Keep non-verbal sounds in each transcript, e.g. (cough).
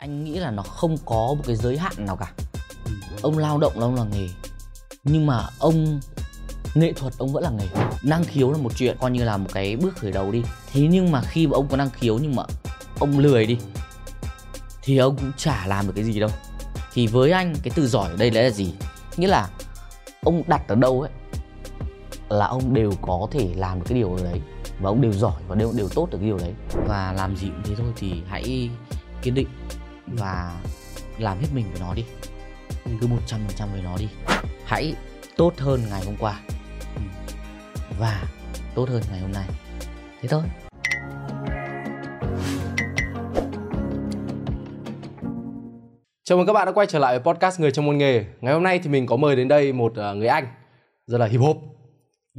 anh nghĩ là nó không có một cái giới hạn nào cả. Ông lao động là ông là nghề nhưng mà ông nghệ thuật ông vẫn là nghề. Năng khiếu là một chuyện coi như là một cái bước khởi đầu đi. Thế nhưng mà khi mà ông có năng khiếu nhưng mà ông lười đi thì ông cũng chả làm được cái gì đâu. Thì với anh cái từ giỏi ở đây là gì? Nghĩa là ông đặt ở đâu ấy là ông đều có thể làm được cái điều đấy và ông đều giỏi và đều đều tốt được cái điều đấy. Và làm gì cũng thế thôi thì hãy kiên định và làm hết mình với nó đi cứ một trăm phần trăm với nó đi hãy tốt hơn ngày hôm qua và tốt hơn ngày hôm nay thế thôi Chào mừng các bạn đã quay trở lại với podcast Người trong môn nghề. Ngày hôm nay thì mình có mời đến đây một uh, người anh rất là hip hop.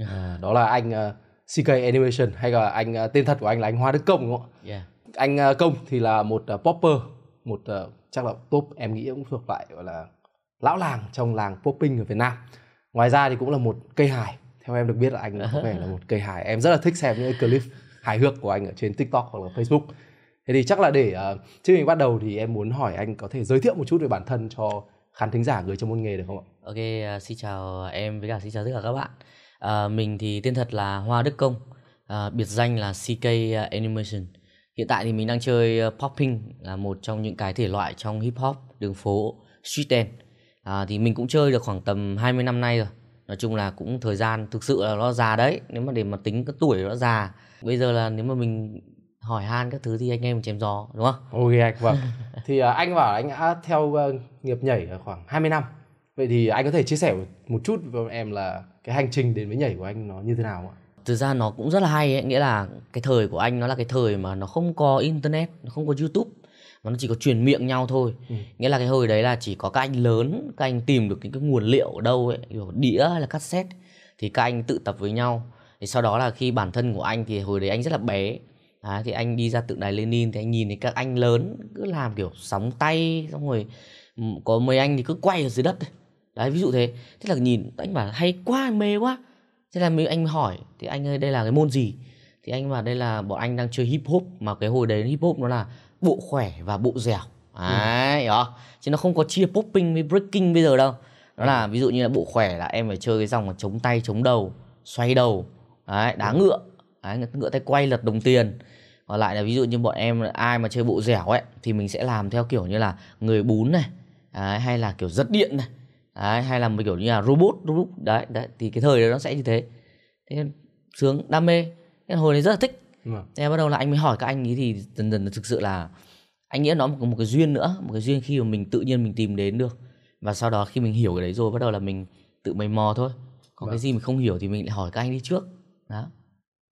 Uh, đó là anh uh, CK Animation hay là anh uh, tên thật của anh là anh Hoa Đức Công đúng không ạ? yeah. Anh Công thì là một popper, một uh, chắc là top em nghĩ cũng thuộc lại gọi là lão làng trong làng popping ở Việt Nam. Ngoài ra thì cũng là một cây hài. Theo em được biết là anh có vẻ là một cây hài. Em rất là thích xem những clip hài hước của anh ở trên TikTok hoặc là Facebook. Thế thì chắc là để uh, trước mình bắt đầu thì em muốn hỏi anh có thể giới thiệu một chút về bản thân cho khán thính giả người trong môn nghề được không ạ? Ok, uh, xin chào em với cả xin chào tất cả các bạn. Uh, mình thì tên thật là Hoa Đức Công, uh, biệt danh là CK Animation. Hiện tại thì mình đang chơi uh, popping là một trong những cái thể loại trong hip hop đường phố street dance. Uh, thì mình cũng chơi được khoảng tầm 20 năm nay rồi. Nói chung là cũng thời gian thực sự là nó già đấy. Nếu mà để mà tính cái tuổi nó già. Bây giờ là nếu mà mình hỏi han các thứ thì anh em chém gió đúng không? Ok anh vâng. thì uh, anh bảo anh đã theo uh, nghiệp nhảy khoảng 20 năm. Vậy thì anh có thể chia sẻ một chút với em là cái hành trình đến với nhảy của anh nó như thế nào ạ? Thực ra nó cũng rất là hay ấy, nghĩa là cái thời của anh nó là cái thời mà nó không có internet, nó không có YouTube mà nó chỉ có truyền miệng nhau thôi. Ừ. Nghĩa là cái hồi đấy là chỉ có các anh lớn, các anh tìm được những cái nguồn liệu ở đâu ấy, kiểu đĩa hay là cassette thì các anh tự tập với nhau. Thì sau đó là khi bản thân của anh thì hồi đấy anh rất là bé Đấy, thì anh đi ra tượng đài Lenin thì anh nhìn thấy các anh lớn cứ làm kiểu sóng tay xong rồi có mấy anh thì cứ quay ở dưới đất đấy ví dụ thế thế là nhìn anh bảo hay quá mê quá thế là mấy anh hỏi thì anh ơi đây là cái môn gì? Thì anh bảo đây là bọn anh đang chơi hip hop mà cái hồi đấy hip hop nó là bộ khỏe và bộ dẻo. Đấy ừ. chứ nó không có chia popping với breaking bây giờ đâu. Nó là ví dụ như là bộ khỏe là em phải chơi cái dòng là chống tay chống đầu xoay đầu đấy đá ngựa. Đấy, ngựa tay quay lật đồng tiền. Còn lại là ví dụ như bọn em ai mà chơi bộ dẻo ấy thì mình sẽ làm theo kiểu như là người bún này đấy, hay là kiểu rất điện này đấy, hay là một kiểu như là robot robot đấy, đấy thì cái thời đó nó sẽ như thế. Thế sướng đam mê. Cái hồi đấy rất là thích. Vâng. thế bắt đầu là anh mới hỏi các anh ấy thì dần dần thực sự là anh nghĩ nó một, một cái duyên nữa một cái duyên khi mà mình tự nhiên mình tìm đến được. Và sau đó khi mình hiểu cái đấy rồi bắt đầu là mình tự mày mò thôi. Còn vâng. cái gì mình không hiểu thì mình lại hỏi các anh đi trước. Đó.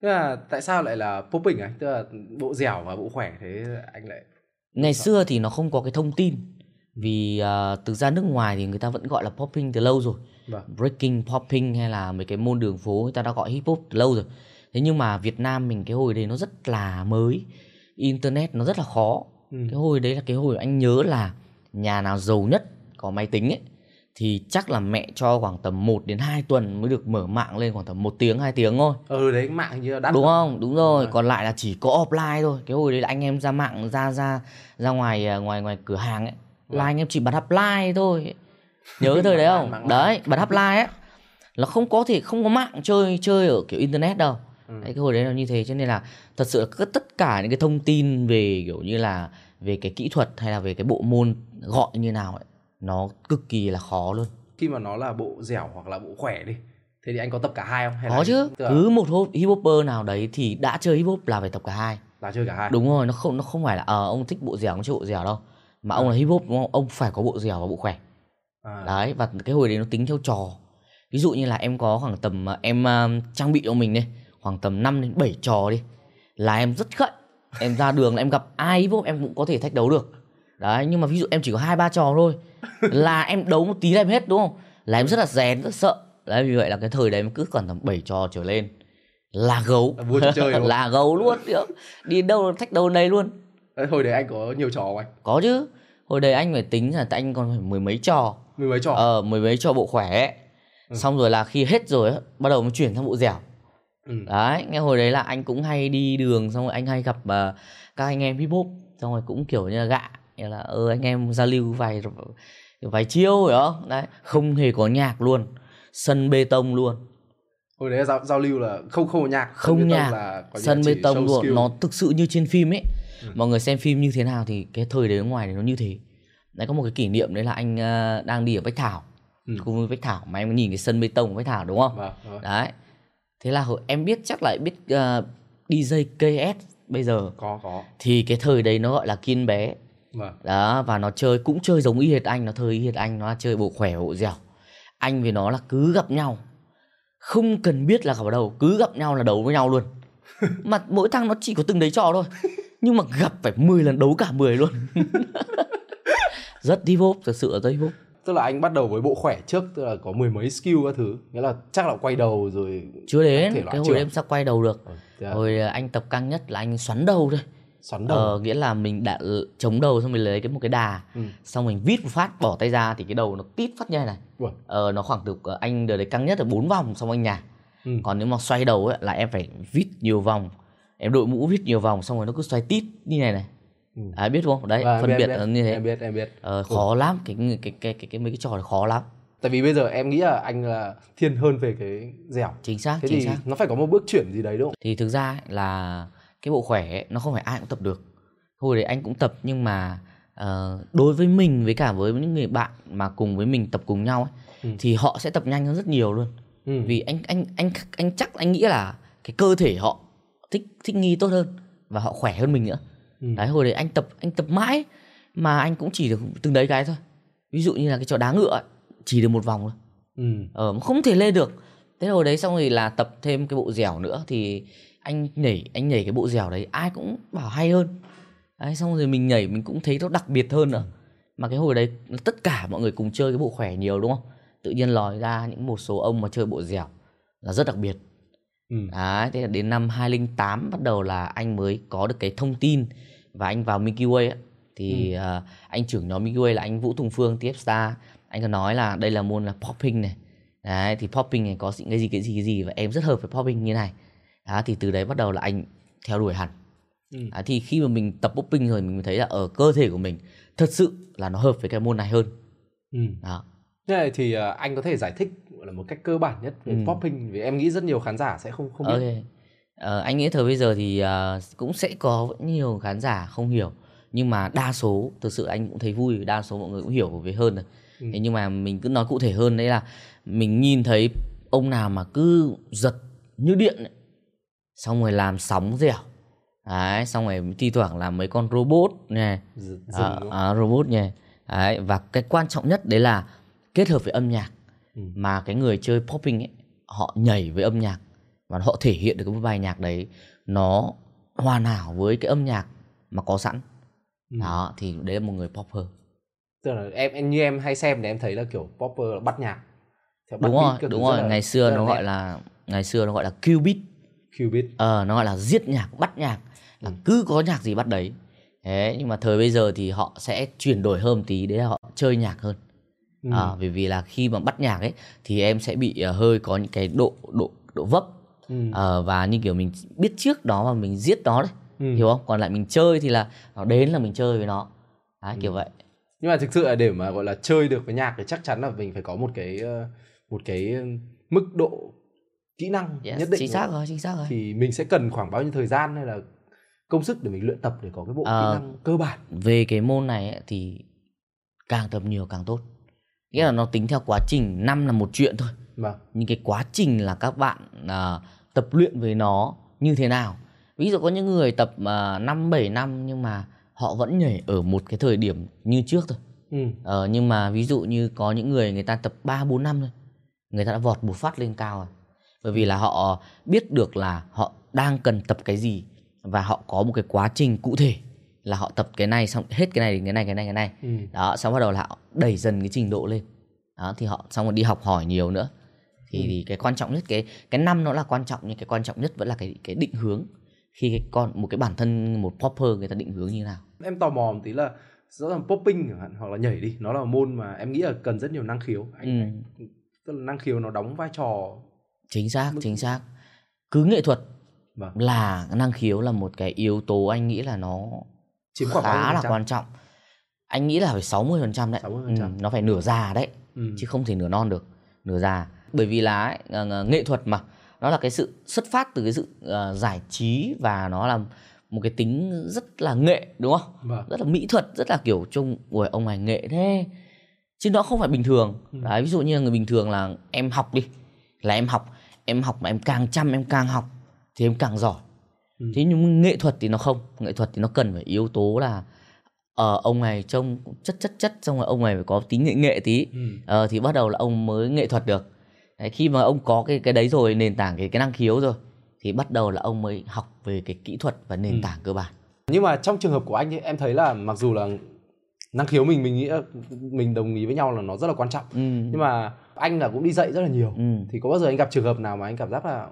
Tức là tại sao lại là popping anh? Tức là bộ dẻo và bộ khỏe thế anh lại Ngày xưa thì nó không có cái thông tin vì uh, thực ra nước ngoài thì người ta vẫn gọi là popping từ lâu rồi vâng. breaking popping hay là mấy cái môn đường phố người ta đã gọi hip hop từ lâu rồi thế nhưng mà Việt Nam mình cái hồi đấy nó rất là mới internet nó rất là khó ừ. cái hồi đấy là cái hồi anh nhớ là nhà nào giàu nhất có máy tính ấy thì chắc là mẹ cho khoảng tầm 1 đến 2 tuần mới được mở mạng lên khoảng tầm 1 tiếng 2 tiếng thôi. Ừ đấy mạng như đắt. Đúng không? Đúng rồi, còn lại là chỉ có offline thôi. Cái hồi đấy là anh em ra mạng ra ra ra ngoài à, ngoài ngoài cửa hàng ấy. Là vâng. anh em chỉ bật apply thôi. Nhớ cái thời đấy không? Đấy, bật apply ấy. Là không có thể không có mạng chơi chơi ở kiểu internet đâu. Ừ. Đấy, cái hồi đấy là như thế cho nên là thật sự là tất cả những cái thông tin về kiểu như là về cái kỹ thuật hay là về cái bộ môn gọi như nào ấy nó cực kỳ là khó luôn khi mà nó là bộ dẻo hoặc là bộ khỏe đi thế thì anh có tập cả hai không hay có chứ là... cứ một hop hip hopper nào đấy thì đã chơi hip hop là phải tập cả hai là chơi cả hai đúng rồi nó không nó không phải là ờ à, ông thích bộ dẻo ông chơi bộ dẻo đâu mà à. ông là hip hop đúng không? Ông phải có bộ dẻo và bộ khỏe. À. đấy và cái hồi đấy nó tính theo trò. Ví dụ như là em có khoảng tầm ờ, em uh, trang bị cho mình đi khoảng tầm 5 đến 7 trò đi là em rất khận em ra đường là em gặp ai hip hop em cũng có thể thách đấu được. Đấy nhưng mà ví dụ em chỉ có hai ba trò thôi là em đấu một tí là em hết đúng không? Là em rất là rèn rất sợ. Đấy vì vậy là cái thời đấy em cứ còn tầm 7 trò trở lên. Là gấu. Là, chơi (laughs) là gấu luôn đi đâu thách đâu đây luôn hồi đấy anh có nhiều trò không anh? Có chứ. Hồi đấy anh phải tính là anh còn phải mười mấy trò. Mười mấy trò? Ờ mười mấy trò bộ khỏe ấy. Ừ. xong rồi là khi hết rồi bắt đầu mới chuyển sang bộ dẻo. Ừ. đấy nghe hồi đấy là anh cũng hay đi đường xong rồi anh hay gặp uh, các anh em hip hop. Xong rồi cũng kiểu như là gạ nghĩa là ơ anh em giao lưu vài vài chiêu phải không? Đấy không hề có nhạc luôn. Sân bê tông luôn. Hồi đấy giao, giao lưu là không không có nhạc sân không bê tông nhạc. là như sân bê tông luôn skill. nó thực sự như trên phim ấy Ừ. mọi người xem phim như thế nào thì cái thời đấy ở ngoài này nó như thế. Đấy có một cái kỷ niệm đấy là anh ờ, đang đi ở Bách Thảo. Ừ. cùng với Bách Thảo mà em nhìn cái sân bê tông của Bách Thảo đúng không? Vâng, vâng. đấy. Thế là em biết chắc là biết ờ, DJ KS bây giờ. Có có. Thì cái thời đấy nó gọi là kiên bé. Vâng. Đó và nó chơi cũng chơi giống y hệt anh nó thời y hệt anh nó chơi bộ khỏe bộ dẻo. Anh với nó là cứ gặp nhau. Không cần biết là gặp ở đâu cứ gặp nhau là đấu với nhau luôn. (laughs) Mà mỗi thằng nó chỉ có từng đấy trò thôi nhưng mà gặp phải 10 lần đấu cả 10 luôn. (laughs) Rất deep hop thật sự là rất deep hop tức là anh bắt đầu với bộ khỏe trước tức là có mười mấy skill các thứ. Nghĩa là chắc là quay đầu rồi chưa đến cái hồi chưa? em sao quay đầu được. Hồi anh tập căng nhất là anh xoắn đầu thôi. Xoắn đầu ờ, nghĩa là mình đã chống đầu xong mình lấy cái một cái đà. Ừ. xong mình vít một phát bỏ tay ra thì cái đầu nó tít phát như này. Ui, ờ, nó khoảng được ờ, anh đời đấy căng nhất là bốn vòng xong anh nhả. Ừ. còn nếu mà xoay đầu ấy là em phải vít nhiều vòng em đội mũ vít nhiều vòng xong rồi nó cứ xoay tít như này này. Ừ. à, biết không? Đấy Vâng, phân biết, biệt biết, như thế. Em biết em biết. Ờ, khó lắm cái cái cái cái cái, cái mấy cái trò này khó lắm. Tại vì bây giờ em nghĩ là anh là thiên hơn về cái dẻo. Chính xác thế chính thì xác. nó phải có một bước chuyển gì đấy đúng không? Thì thực ra ấy là cái bộ khỏe ấy, nó không phải ai cũng tập được. Hồi đấy anh cũng tập nhưng mà ờ, đối với mình với cả với những người bạn mà cùng với mình tập cùng nhau ấy, Ừ. thì họ sẽ tập nhanh hơn rất nhiều luôn. Ừ. vì anh anh anh anh chắc anh nghĩ là cái cơ thể họ thích thích nghi tốt hơn và họ khỏe hơn mình nữa. Ừ. đấy hồi đấy anh tập anh tập mãi mà anh cũng chỉ được từng đấy cái thôi. Ví dụ như là cái trò đá ngựa ấy, chỉ được một vòng thôi. Ừ. ờ không thể lên được. Thế hồi đấy xong rồi là tập thêm cái bộ dẻo nữa thì anh nhảy anh nhảy cái bộ dẻo đấy ai cũng bảo hay hơn. Đấy xong rồi mình nhảy mình cũng thấy nó đặc biệt hơn nữa. Mà cái hồi đấy tất cả mọi người cùng chơi cái bộ khỏe nhiều đúng không? Tự nhiên lòi ra những một số ông mà chơi bộ dẻo là rất đặc biệt Ừ. Đấy, thế là đến năm 2008 bắt đầu là anh mới có được cái thông tin và anh vào Milky Way ấy. Thì à, anh trưởng nhóm Milky Way là anh Vũ Tùng Phương, TF Star. Anh có nói là đây là môn là popping này. Đấy, thì popping này có cái gì cái gì cái gì và em rất hợp với popping như này. Đó, thì từ đấy bắt đầu là anh theo đuổi hẳn. Ừ. Đấy, thì khi mà mình tập popping rồi mình thấy là ở cơ thể của mình thật sự là nó hợp với cái môn này hơn. Ừ. Đó. Thế thì à, anh có thể giải thích gọi là một cách cơ bản nhất về Ừ. popping vì em nghĩ rất nhiều khán giả sẽ không không biết. Ok. Ờ, anh nghĩ thời bây giờ thì ờ, cũng sẽ có vẫn nhiều khán giả không hiểu nhưng mà đa số thực sự anh cũng thấy vui đa số mọi người cũng hiểu về hơn rồi. Ừ. Thế nhưng mà mình cứ nói cụ thể hơn đấy là mình nhìn thấy ông nào mà cứ giật như điện ấy, xong rồi làm sóng dẻo đấy xong rồi thi thoảng làm mấy con robot này à, à, robot nhỉ đấy, và cái quan trọng nhất đấy là kết hợp với âm nhạc Ừ. mà cái người chơi popping ấy họ nhảy với âm nhạc và họ thể hiện được cái bài nhạc đấy nó hoàn hảo với cái âm nhạc mà có sẵn Ừ. đó thì đấy là một người popper Tức là em, em như em hay xem thì em thấy là kiểu popper là bắt nhạc. Theo bắt đúng rồi đúng rồi là- ngày xưa nó gọi là ngày xưa nó gọi là Q beat Qubit. ờ nó gọi là giết nhạc bắt nhạc là Ừ. cứ có nhạc gì bắt đấy thế nhưng mà thời bây giờ thì họ sẽ chuyển đổi hơn tí đấy là họ chơi nhạc hơn Ừ. à, vì vì là khi mà bắt nhạc ấy thì em sẽ bị ờ, hơi có những cái độ độ độ vấp Ừ. Ờ, và như kiểu mình biết trước đó và mình giết nó đấy Ừ. hiểu không còn lại mình chơi thì là nó đến là mình chơi với nó đấy, kiểu vậy Nhưng mà thực sự là để mà gọi là chơi được với nhạc thì chắc chắn là mình phải có một cái ờ, một cái mức độ kỹ năng yes, nhất định chính xác rồi chính xác rồi thì mình sẽ cần khoảng bao nhiêu thời gian hay là công sức để mình luyện tập để có cái bộ Ờ. kỹ năng cơ bản về cái môn này ấy, thì càng tập nhiều càng tốt nghĩa là nó tính theo quá trình năm là một chuyện thôi. Mà nhưng cái quá trình là các bạn à, tập luyện với nó như thế nào? Ví dụ có những người tập à, năm bảy năm nhưng mà họ vẫn nhảy ở một cái thời điểm như trước thôi. Ừ. ờ, nhưng mà ví dụ như có những người người ta tập 3 4 năm thôi người ta đã vọt một phát lên cao rồi. Bởi vì là họ biết được là họ đang cần tập cái gì và họ có một cái quá trình cụ thể là họ tập cái này xong hết cái này đến cái này cái này cái này. Ừ. đó xong bắt đầu là họ đẩy dần cái trình độ lên. Đó thì họ xong rồi đi học hỏi nhiều nữa. Thì, Ừ. thì cái quan trọng nhất cái cái năm nó là quan trọng nhưng cái quan trọng nhất vẫn là cái cái định hướng. Khi cái con một cái bản thân một popper người ta định hướng như nào. Em tò mò một tí là rõ ràng popping chẳng hạn hoặc là nhảy đi nó là môn mà em nghĩ là cần rất nhiều năng khiếu. Anh, ừ, tức là năng khiếu nó đóng vai trò chính xác Mức- chính xác. Cứ nghệ thuật Vâng. là năng khiếu là một cái yếu tố anh nghĩ là nó chiếm khoảng khá phần là trăm? quan trọng anh nghĩ là phải 60% đấy 60%. Ừ, nó phải nửa già đấy Ừ. chứ không thể nửa non được nửa già bởi vì là ấy, nghệ thuật mà nó là cái sự xuất phát từ cái sự ờ, giải trí và nó là một cái tính rất là nghệ đúng không Vâng. rất là mỹ thuật rất là kiểu trông ui ông này nghệ thế chứ nó không phải bình thường Ừ. đấy ví dụ như là người bình thường là em học đi là em học em học mà em càng chăm em càng học thì em càng giỏi Ừ. thế nhưng nghệ thuật thì nó không nghệ thuật thì nó cần phải yếu tố là ờ ông này trông chất chất chất xong rồi ông này phải có tính nghệ nghệ tí Ừ. ờ, thì bắt đầu là ông mới nghệ thuật được đấy, khi mà ông có cái cái đấy rồi nền tảng cái cái năng khiếu rồi thì bắt đầu là ông mới học về cái kỹ thuật và nền Ừ. tảng cơ bản Nhưng mà trong trường hợp của anh ấy, em thấy là mặc dù là năng khiếu mình mình nghĩ mình đồng ý với nhau là nó rất là quan trọng. ừ. Nhưng mà anh là cũng đi dạy rất là nhiều. Ừ. Thì có bao giờ anh gặp trường hợp nào mà anh cảm giác là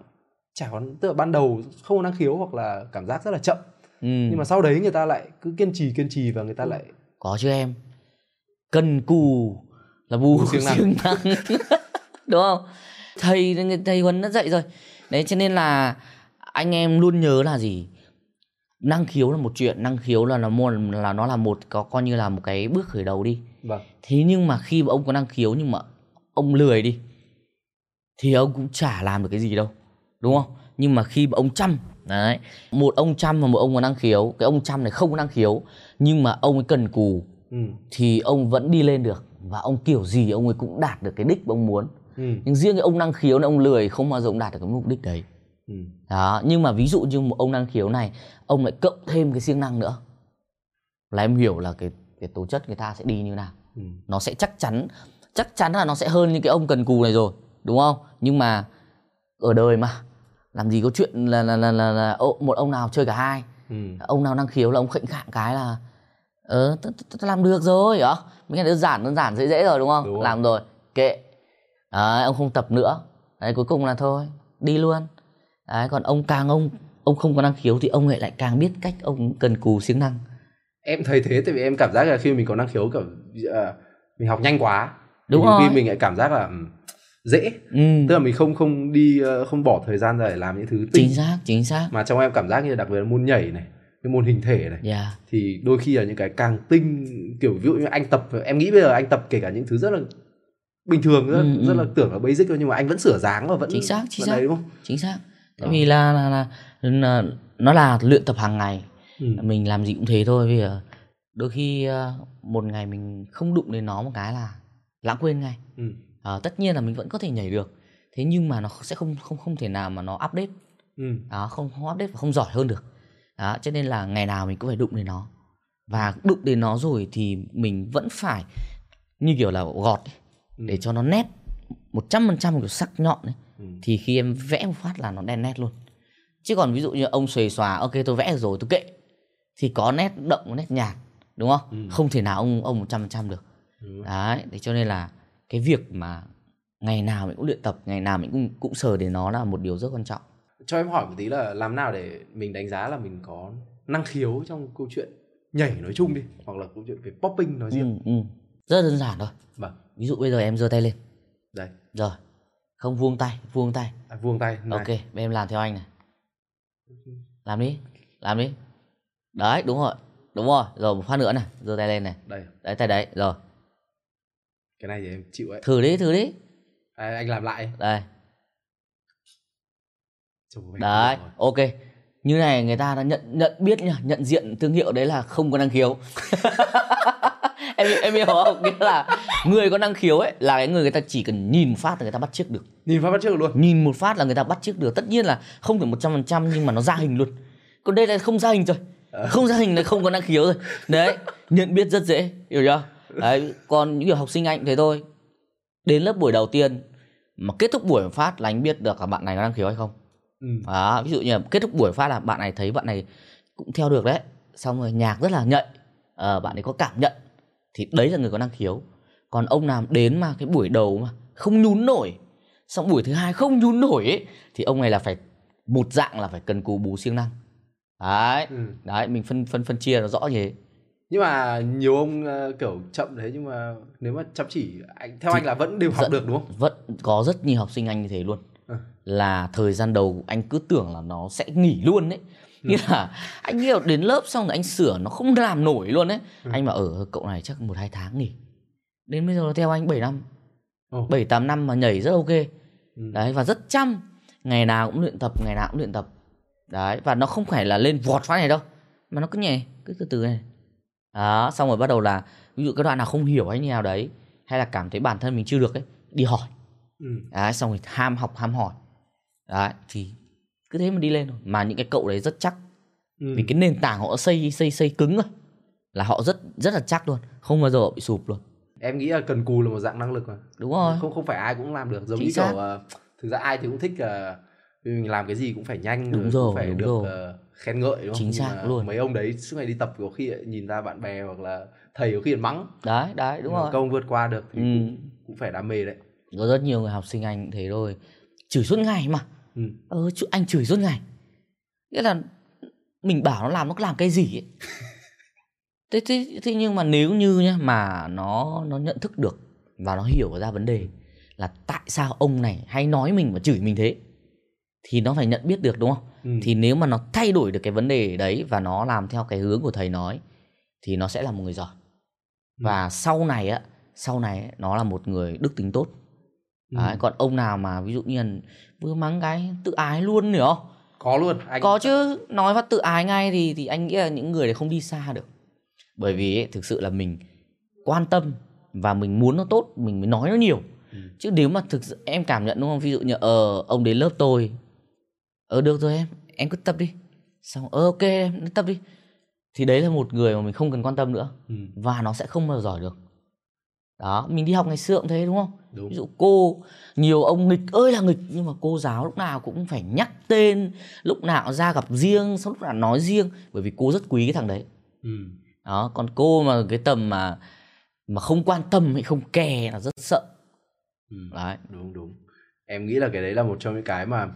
chả có tức là ban đầu không có năng khiếu hoặc là cảm giác rất là chậm. Ừ. Nhưng mà sau đấy người ta lại cứ kiên trì kiên trì và người ta lại có chứ em. Cần cù là bù siêng năng. năng. (laughs) Đúng không? Thầy thầy huấn đã dạy rồi. Đấy cho nên là anh em luôn nhớ là gì? Năng khiếu là một chuyện năng khiếu là nó một là nó là một có coi như là một cái bước khởi đầu đi. Vâng. Thế nhưng mà khi mà ông có năng khiếu nhưng mà ông lười đi thì ông cũng chả làm được cái gì đâu đúng không nhưng mà khi mà ông chăm đấy một ông chăm và một ông có năng khiếu cái ông chăm này không có năng khiếu nhưng mà ông ấy cần cù ừ. thì ông vẫn đi lên được và ông kiểu gì ông ấy cũng đạt được cái đích mà ông muốn Ừ. nhưng riêng cái ông năng khiếu này ông lười không bao giờ ông đạt được cái mục đích đấy Ừ. đó nhưng mà ví dụ như một ông năng khiếu này ông lại cộng thêm cái siêng năng nữa là em hiểu là cái cái tố chất người ta sẽ đi như nào Ừ. nó sẽ chắc chắn chắc chắn là nó sẽ hơn những cái ông cần cù này rồi đúng không nhưng mà ở đời mà làm gì có chuyện là là là là, là một ông nào chơi cả hai. Ừ. ông nào năng khiếu là ông khệnh khạng cái là ờ làm được rồi hả mấy cái đơn giản đơn giản dễ dễ rồi đúng không? Đúng làm rồi kệ. Đấy, ông không tập nữa. Đấy cuối cùng là thôi đi luôn. Đấy còn ông càng ông ông không có năng khiếu thì ông lại lại càng biết cách ông cần cù siêng năng. Em thấy thế tại vì em cảm giác là khi mình có năng khiếu kiểu à, mình học nhanh quá. Đúng nhiều rồi. khi mình lại cảm giác là ừ, dễ. ừ, Tức là mình không không đi ờ, không bỏ thời gian ra để làm những thứ tinh chính xác chính xác mà trong em cảm giác như là đặc biệt là môn nhảy này, cái môn hình thể này yeah. thì đôi khi là những cái càng tinh kiểu ví dụ như anh tập em nghĩ bây giờ anh tập kể cả những thứ rất là bình thường rất, Ừ, rất ừ. là tưởng là basic thôi nhưng mà anh vẫn sửa dáng và vẫn Chính xác, chính xác. đấy đúng không? chính xác tại vì là, là, là, là nó là luyện tập hàng ngày Ừ. mình làm gì cũng thế thôi bây giờ đôi khi ờ, một ngày mình không đụng đến nó một cái là lãng quên ngay Ừ. Ờ, tất nhiên là mình vẫn có thể nhảy được thế nhưng mà nó sẽ không không không thể nào mà nó update Ừ. đó không không update và không giỏi hơn được đó cho nên là ngày nào mình cũng phải đụng đến nó và đụng đến nó rồi thì mình vẫn phải như kiểu là gọt ấy, Ừ. để cho nó nét một trăm phần trăm kiểu sắc nhọn ấy. Ừ. thì khi em vẽ một phát là nó đen nét luôn chứ còn ví dụ như ông xuề xòa ok tôi vẽ rồi tôi kệ thì có nét đậm có nét nhạt đúng không Ừ. không thể nào ông ông một trăm phần trăm được Đúng. đấy thế cho nên là cái việc mà ngày nào mình cũng luyện tập ngày nào mình cũng cũng sờ đến nó là một điều rất quan trọng. Cho em hỏi một tí là làm nào để mình đánh giá là mình có năng khiếu trong câu chuyện nhảy nói chung đi hoặc là câu chuyện về popping nói riêng. ừ, ừ. rất đơn giản thôi. Vâng. ví dụ bây giờ em giơ tay lên. Đây, rồi. Không vuông tay vuông tay. À, vuông tay. Này. ok bây giờ em làm theo anh này. Làm đi làm đi. Đấy đúng rồi đúng rồi. Rồi một phát nữa này. Giơ tay lên này. Đây, đấy tay đấy rồi cái này thì em chịu ấy. thử đi thử đi. À, anh làm lại. đây. Đấy ok. Như này người ta đã nhận nhận biết nhá nhận diện thương hiệu đấy là không có năng khiếu. (laughs) Em em hiểu không? Nghĩa là người có năng khiếu ấy là cái người người ta chỉ cần nhìn một phát là người ta bắt chước được. Nhìn phát bắt trước luôn. nhìn một phát là người ta bắt chước được. Tất nhiên là không phải một trăm phần trăm nhưng mà nó ra hình luôn. Còn đây là không ra hình rồi. Không ra hình là không có năng khiếu rồi. Đấy nhận biết rất dễ hiểu chưa đấy còn những học sinh anh cũng thế thôi. Đến lớp buổi đầu tiên mà kết thúc buổi phát là anh biết được là bạn này có năng khiếu hay không. Ừ. đó, ví dụ như là kết thúc buổi phát là bạn này thấy bạn này cũng theo được đấy. Xong rồi nhạc rất là nhạy. Ờ, bạn ấy có cảm nhận. Thì đấy là người có năng khiếu. Còn ông nào đến mà cái buổi đầu mà không nhún nổi xong buổi thứ hai không nhún nổi ấy thì ông này là phải một dạng là phải cần cù bù siêng năng. Đấy. Ừ. đấy mình phân phân phân chia nó rõ như thế Nhưng mà nhiều ông ờ, kiểu chậm thế nhưng mà nếu mà chăm chỉ anh theo anh là vẫn đều học Dẫn- được đúng không? vẫn có rất nhiều học sinh anh như thế luôn. Ừ. là thời gian đầu anh cứ tưởng là nó sẽ nghỉ luôn đấy nghĩa là anh nghĩ đến lớp xong rồi anh sửa nó không làm nổi luôn đấy anh bảo ở cậu này chắc một hai tháng nghỉ. Đến bây giờ nó theo anh 7 năm. Bảy tám năm mà nhảy rất ok. Ừ. đấy và rất chăm. Ngày nào cũng luyện tập ngày nào cũng luyện tập. Đấy và nó không phải là lên vọt phát này đâu mà nó cứ nhẹ cứ từ từ này đó xong rồi bắt đầu là ví dụ cái đoạn nào không hiểu hay như nào đấy hay là cảm thấy bản thân mình chưa được ấy đi hỏi. Ừ. đấy xong rồi ham học ham hỏi. Đấy thì cứ thế mà đi lên thôi. Mà những cái cậu đấy rất chắc. Ừ. vì cái nền tảng họ xây xây xây cứng rồi. Là họ rất rất là chắc luôn. Không bao giờ họ bị sụp luôn. Em nghĩ là cần cù là một dạng năng lực mà. Đúng rồi. Không không phải ai cũng làm được. Giống Chính như xác. kiểu ờ, thực ra ai thì cũng thích uh, vì mình làm cái gì cũng phải nhanh Đúng cũng rồi, phải đúng được rồi. ờ, khen ngợi đúng không? Chính xác luôn. mấy ông đấy suốt ngày đi tập có khi nhìn ra bạn bè hoặc là thầy có khi mắng. Đấy đấy đúng mà rồi. công vượt qua được thì Ừ. cũng, cũng phải đam mê đấy. Có rất nhiều người học sinh anh cũng thế thôi. Chửi suốt ngày mà. Ừ. ờ anh chửi suốt ngày. Nghĩa là mình bảo nó làm nó làm cái gì ấy. (laughs) Thế, thế, thế nhưng mà nếu như nhá mà nó nó nhận thức được và nó hiểu ra vấn đề là tại sao ông này hay nói mình và chửi mình thế thì nó phải nhận biết được đúng không Ừ. thì nếu mà nó thay đổi được cái vấn đề đấy và nó làm theo cái hướng của thầy nói thì nó sẽ là một người giỏi. Và sau này á sau này nó là một người đức tính tốt. Ừ. Đấy, còn ông nào mà ví dụ như là vừa mắng cái tự ái luôn không? Có luôn anh có chứ nói phát tự ái ngay thì thì anh nghĩ là những người đấy không đi xa được. Bởi vì ấy, thực sự là mình quan tâm và mình muốn nó tốt mình mới nói nó nhiều. Ừ. chứ nếu mà thực sự em cảm nhận đúng không? Ví dụ như ờ ông đến lớp tôi ờ được rồi em. Em cứ tập đi. Xong ờ ok em cứ tập đi. Thì đấy là một người mà mình không cần quan tâm nữa. Ừ. và nó sẽ không bao giờ giỏi được. Đó mình đi học ngày xưa cũng thế đúng không? Đúng. Ví dụ cô nhiều ông nghịch ơi là nghịch nhưng mà cô giáo lúc nào cũng phải nhắc tên lúc nào ra gặp riêng xong lúc nào nói riêng bởi vì cô rất quý cái thằng đấy. Ừ. đó còn cô mà cái tầm mà mà không quan tâm hay không kè là rất sợ. Ừ. đấy. Đúng đúng. Em nghĩ là cái đấy là một trong những cái mà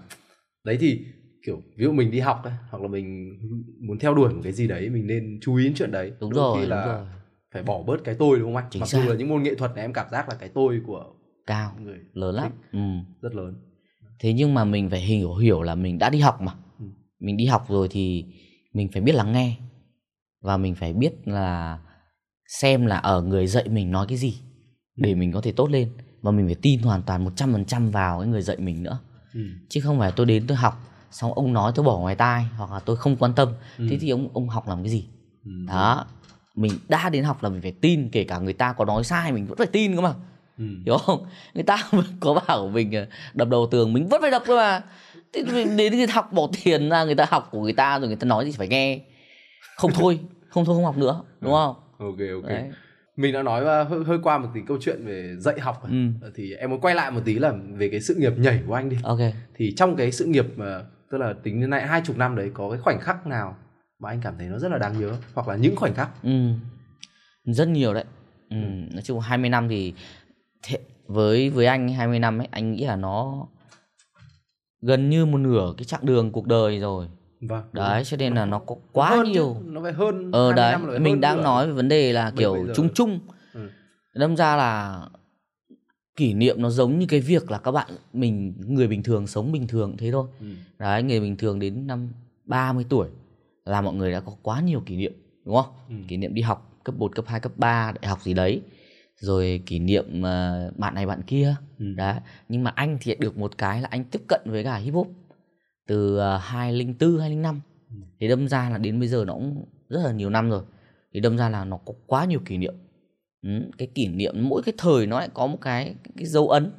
đấy thì kiểu ví dụ mình đi học ấy, hoặc là mình muốn theo đuổi một cái gì đấy mình nên chú ý đến chuyện đấy. Đúng Đôi rồi khi đúng là rồi. phải bỏ bớt cái tôi đúng không anh? Chính mặc xác. dù là những môn nghệ thuật này em cảm giác là cái tôi của cao người lớn lắm. ừ. rất lớn. Thế nhưng mà mình phải hiểu hiểu là mình đã đi học mà. Ừ. mình đi học rồi thì mình phải biết lắng nghe. Và mình phải biết là xem là ở người dạy mình nói cái gì để mình có thể tốt lên. Và mình phải tin hoàn toàn 100% vào cái người dạy mình nữa ừ. chứ không phải tôi đến tôi học xong ông nói tôi bỏ ngoài tai hoặc là tôi không quan tâm. Ừ. thế thì ông ông học làm cái gì? Ừ. đó. Mình đã đến học là mình phải tin kể cả người ta có nói sai mình vẫn phải tin cơ mà. Ừ. hiểu không? Người ta (laughs) có bảo mình ờ, đập đầu tường mình vẫn phải đập cơ mà. Thế mình đến ta học bỏ tiền ra người ta học của người ta rồi người ta nói gì phải nghe. Không thôi không thôi không học nữa đúng không? Ok ok. Đấy mình đã nói uh, hơi, hơi qua một tí câu chuyện về dạy học ừ. Thì em muốn quay lại một tí là về cái sự nghiệp nhảy của anh đi. Ok. Thì trong cái sự nghiệp mà tức là tính đến nay hai chục năm đấy có cái khoảnh khắc nào mà anh cảm thấy nó rất là đáng nhớ hoặc là những khoảnh khắc? Ừ. Rất nhiều đấy. Ừ. nói chung 20 năm thì thế, với với anh 20 năm ấy anh nghĩ là nó gần như một nửa cái chặng đường cuộc đời rồi vâng đấy cho nên là nó có quá Hơn chứ, nhiều nó phải hơn ờ 20 đấy năm mình hơn đang nữa. nói về vấn đề là kiểu chung chung Ừ. đâm ra là kỷ niệm nó giống như cái việc là các bạn mình người bình thường sống bình thường thế thôi Ừ. đấy người bình thường đến năm 30 tuổi là mọi người đã có quá nhiều kỷ niệm đúng không Ừ. kỷ niệm đi học cấp 1, cấp 2, cấp 3, đại học gì đấy rồi kỷ niệm ờ, bạn này bạn kia Ừ. đấy nhưng mà anh thì được một cái là anh tiếp cận với cả hip hop từ uh, 2004, 2005 Ừ. thì đâm ra là đến bây giờ nó cũng rất là nhiều năm rồi. Thì đâm ra là nó có quá nhiều kỷ niệm. Ừ, cái kỷ niệm mỗi cái thời nó lại có một cái cái dấu ấn.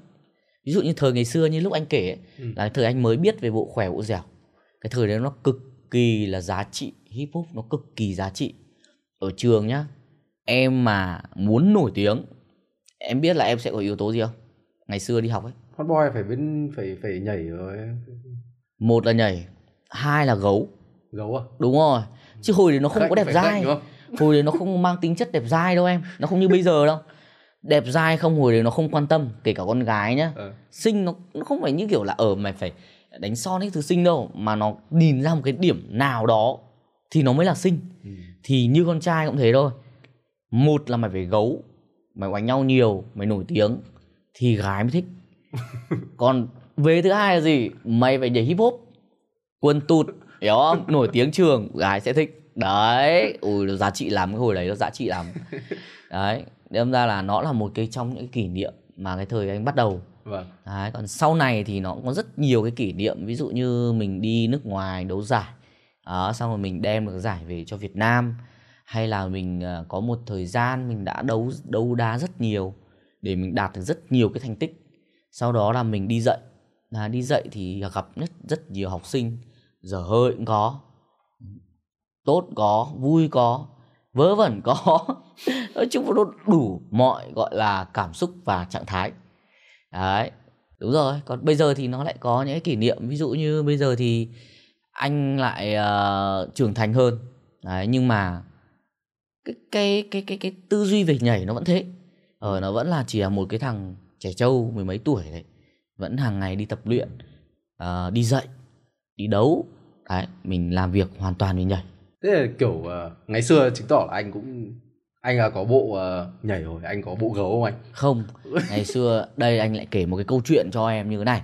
Ví dụ như thời ngày xưa như lúc anh kể ấy, Ừ. là cái thời anh mới biết về bộ khỏe bộ dẻo. Cái thời đấy nó cực kỳ là giá trị hip hop nó cực kỳ giá trị. Ở trường nhá em mà muốn nổi tiếng em biết là em sẽ có yếu tố gì không? Ngày xưa đi học ấy. Hot boy phải bên phải phải nhảy rồi một là nhảy hai là gấu. Gấu à? Đúng rồi. Chứ hồi đấy nó không Khệnh có đẹp dai. hồi đấy nó không mang tính chất đẹp dai đâu em. Nó không như bây giờ đâu. Đẹp dai không hồi đấy nó không quan tâm kể cả con gái nhá. Ờ. xinh nó nó không phải như kiểu là ở mày phải đánh son hết thứ xinh đâu mà nó nhìn ra một cái điểm nào đó thì nó mới là xinh Ừ. thì như con trai cũng thế thôi. Một là mày phải gấu mày đánh nhau nhiều mày nổi tiếng thì gái mới thích. (laughs) Còn về thứ hai là gì? Mày phải nhảy hip hop. Quần tụt hiểu không? (laughs) Nổi tiếng trường gái sẽ thích. Đấy. Ui nó giá trị lắm cái hồi đấy nó giá trị lắm. (laughs) Đấy. Đâm ra là nó là một cái trong những kỷ niệm mà cái thời anh bắt đầu. Vâng. Đấy còn sau này thì nó cũng có rất nhiều cái kỷ niệm. Ví dụ như mình đi nước ngoài đấu giải. Đó, xong rồi mình đem được giải về cho Việt Nam. Hay là mình ờ, có một thời gian mình đã đấu đấu đá rất nhiều để mình đạt được rất nhiều cái thành tích. Sau đó là mình đi dạy là đi dạy thì gặp rất rất nhiều học sinh. Dở hơi cũng có. Tốt có vui có vớ vẩn có. (laughs) Nói chung nó đủ mọi gọi là cảm xúc và trạng thái. Đấy đúng rồi. Còn bây giờ thì nó lại có những cái kỷ niệm. Ví dụ như bây giờ thì anh lại uh, trưởng thành hơn. Đấy nhưng mà cái cái cái cái cái tư duy về nhảy nó vẫn thế. Ờ nó vẫn là chỉ là một cái thằng trẻ trâu mười mấy tuổi đấy vẫn hàng ngày đi tập luyện uh, đi dạy đi đấu. Đấy mình làm việc hoàn toàn vì nhảy. Thế là kiểu uh, ngày xưa chứng tỏ là anh cũng anh là có bộ uh, nhảy rồi anh có bộ gấu không anh? Không ngày xưa (laughs) đây anh lại kể một cái câu chuyện cho em như thế này.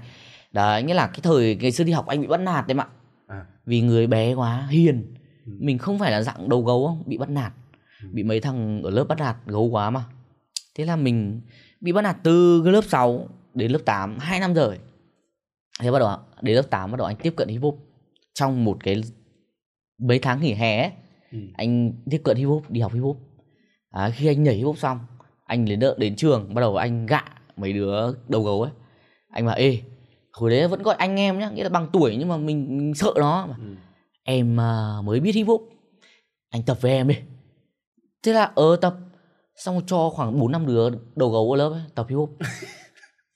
Đấy nghĩa là cái thời ngày xưa đi học anh bị bắt nạt đấy mà à. Vì người bé quá hiền. Ừ. mình không phải là dạng đầu gấu không bị bắt nạt. Ừ. bị mấy thằng ở lớp bắt nạt gấu quá mà. Thế là mình bị bắt nạt từ cái lớp 6 đến lớp 8 hai năm rồi thế bắt đầu đến lớp 8 bắt đầu anh tiếp cận hip hop. Trong một cái mấy tháng nghỉ hè ấy, ừ. anh tiếp cận hip hop đi học hip hop. À, khi anh nhảy hip hop xong anh đến đợi đến trường bắt đầu anh gạ mấy đứa đầu gấu ấy. Anh bảo ê hồi đấy vẫn gọi anh em nhá nghĩa là bằng tuổi nhưng mà mình, mình sợ nó. Mà Ừ. em à, mới biết hip hop anh tập với em đi. Thế là ờ tập. Xong cho khoảng bốn năm đứa đầu gấu ở lớp ấy, tập hip hop (laughs)